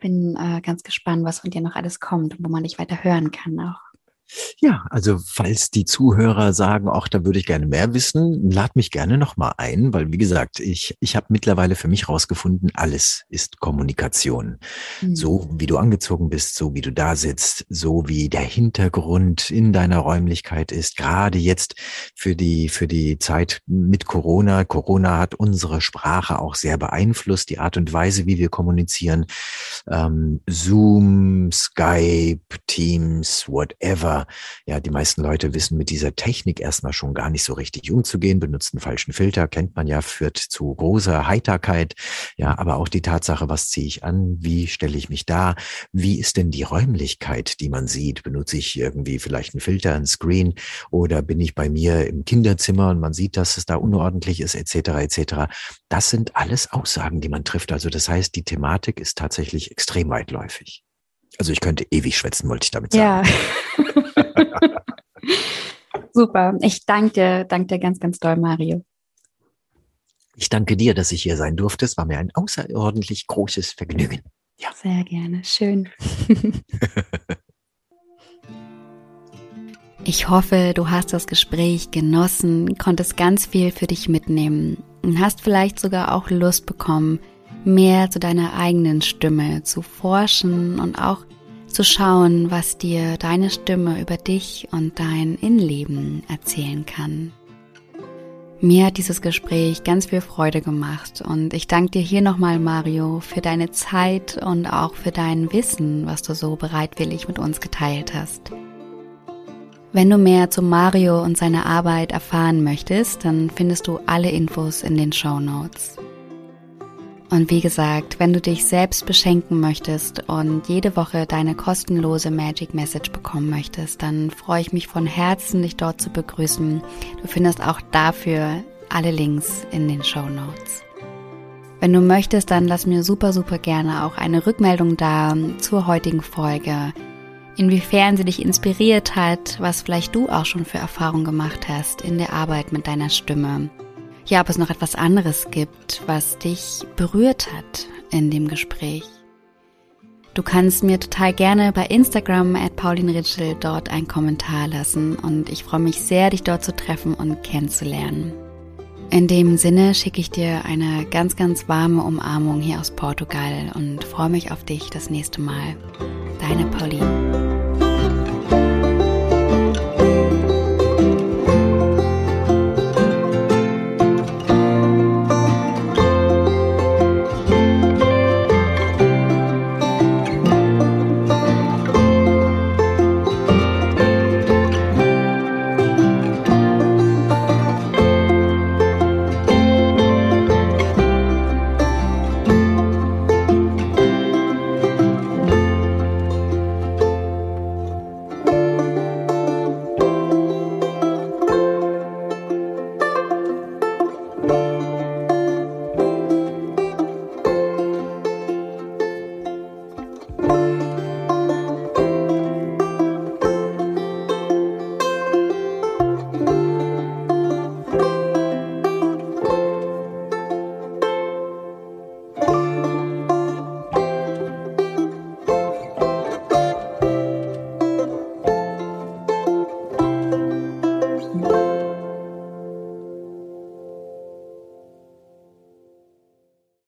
bin äh, ganz gespannt, was von dir noch alles kommt und wo man dich weiter hören kann auch. Ja, also falls die Zuhörer sagen, auch da würde ich gerne mehr wissen, lad mich gerne nochmal ein, weil wie gesagt, ich, ich habe mittlerweile für mich rausgefunden, alles ist Kommunikation. Mhm. So wie du angezogen bist, so wie du da sitzt, so wie der Hintergrund in deiner Räumlichkeit ist, gerade jetzt für die, für die Zeit mit Corona. Corona hat unsere Sprache auch sehr beeinflusst, die Art und Weise, wie wir kommunizieren. Ähm, Zoom, Skype, Teams, whatever ja, die meisten Leute wissen mit dieser Technik erstmal schon gar nicht so richtig umzugehen, benutzen falschen Filter, kennt man ja, führt zu großer Heiterkeit. Ja, aber auch die Tatsache, was ziehe ich an? Wie stelle ich mich da? Wie ist denn die Räumlichkeit, die man sieht? Benutze ich irgendwie vielleicht einen Filter, einen Screen oder bin ich bei mir im Kinderzimmer und man sieht, dass es da unordentlich ist, etc., etc. Das sind alles Aussagen, die man trifft. Also das heißt, die Thematik ist tatsächlich extrem weitläufig. Also ich könnte ewig schwätzen, wollte ich damit sagen. Ja. Super. Ich danke dir, danke dir ganz, ganz doll, Mario. Ich danke dir, dass ich hier sein durfte. Es war mir ein außerordentlich großes Vergnügen. Ja. Sehr gerne. Schön. Ich hoffe, du hast das Gespräch genossen, konntest ganz viel für dich mitnehmen und hast vielleicht sogar auch Lust bekommen, mehr zu deiner eigenen Stimme zu forschen und auch zu schauen, was dir deine Stimme über dich und dein Innenleben erzählen kann. Mir hat dieses Gespräch ganz viel Freude gemacht und ich danke dir hier nochmal, Mario, für deine Zeit und auch für dein Wissen, was du so bereitwillig mit uns geteilt hast. Wenn du mehr zu Mario und seiner Arbeit erfahren möchtest, dann findest du alle Infos in den Show Notes. Und wie gesagt, wenn du dich selbst beschenken möchtest und jede Woche deine kostenlose Magic Message bekommen möchtest, dann freue ich mich von Herzen, dich dort zu begrüßen. Du findest auch dafür alle Links in den Show Notes. Wenn du möchtest, dann lass mir super, super gerne auch eine Rückmeldung da zur heutigen Folge inwiefern sie dich inspiriert hat, was vielleicht du auch schon für Erfahrungen gemacht hast in der Arbeit mit deiner Stimme. Ja, ob es noch etwas anderes gibt, was dich berührt hat in dem Gespräch. Du kannst mir total gerne bei Instagram at paulinritschel dort einen Kommentar lassen und ich freue mich sehr, dich dort zu treffen und kennenzulernen. In dem Sinne schicke ich dir eine ganz, ganz warme Umarmung hier aus Portugal und freue mich auf dich das nächste Mal. Deine Pauline.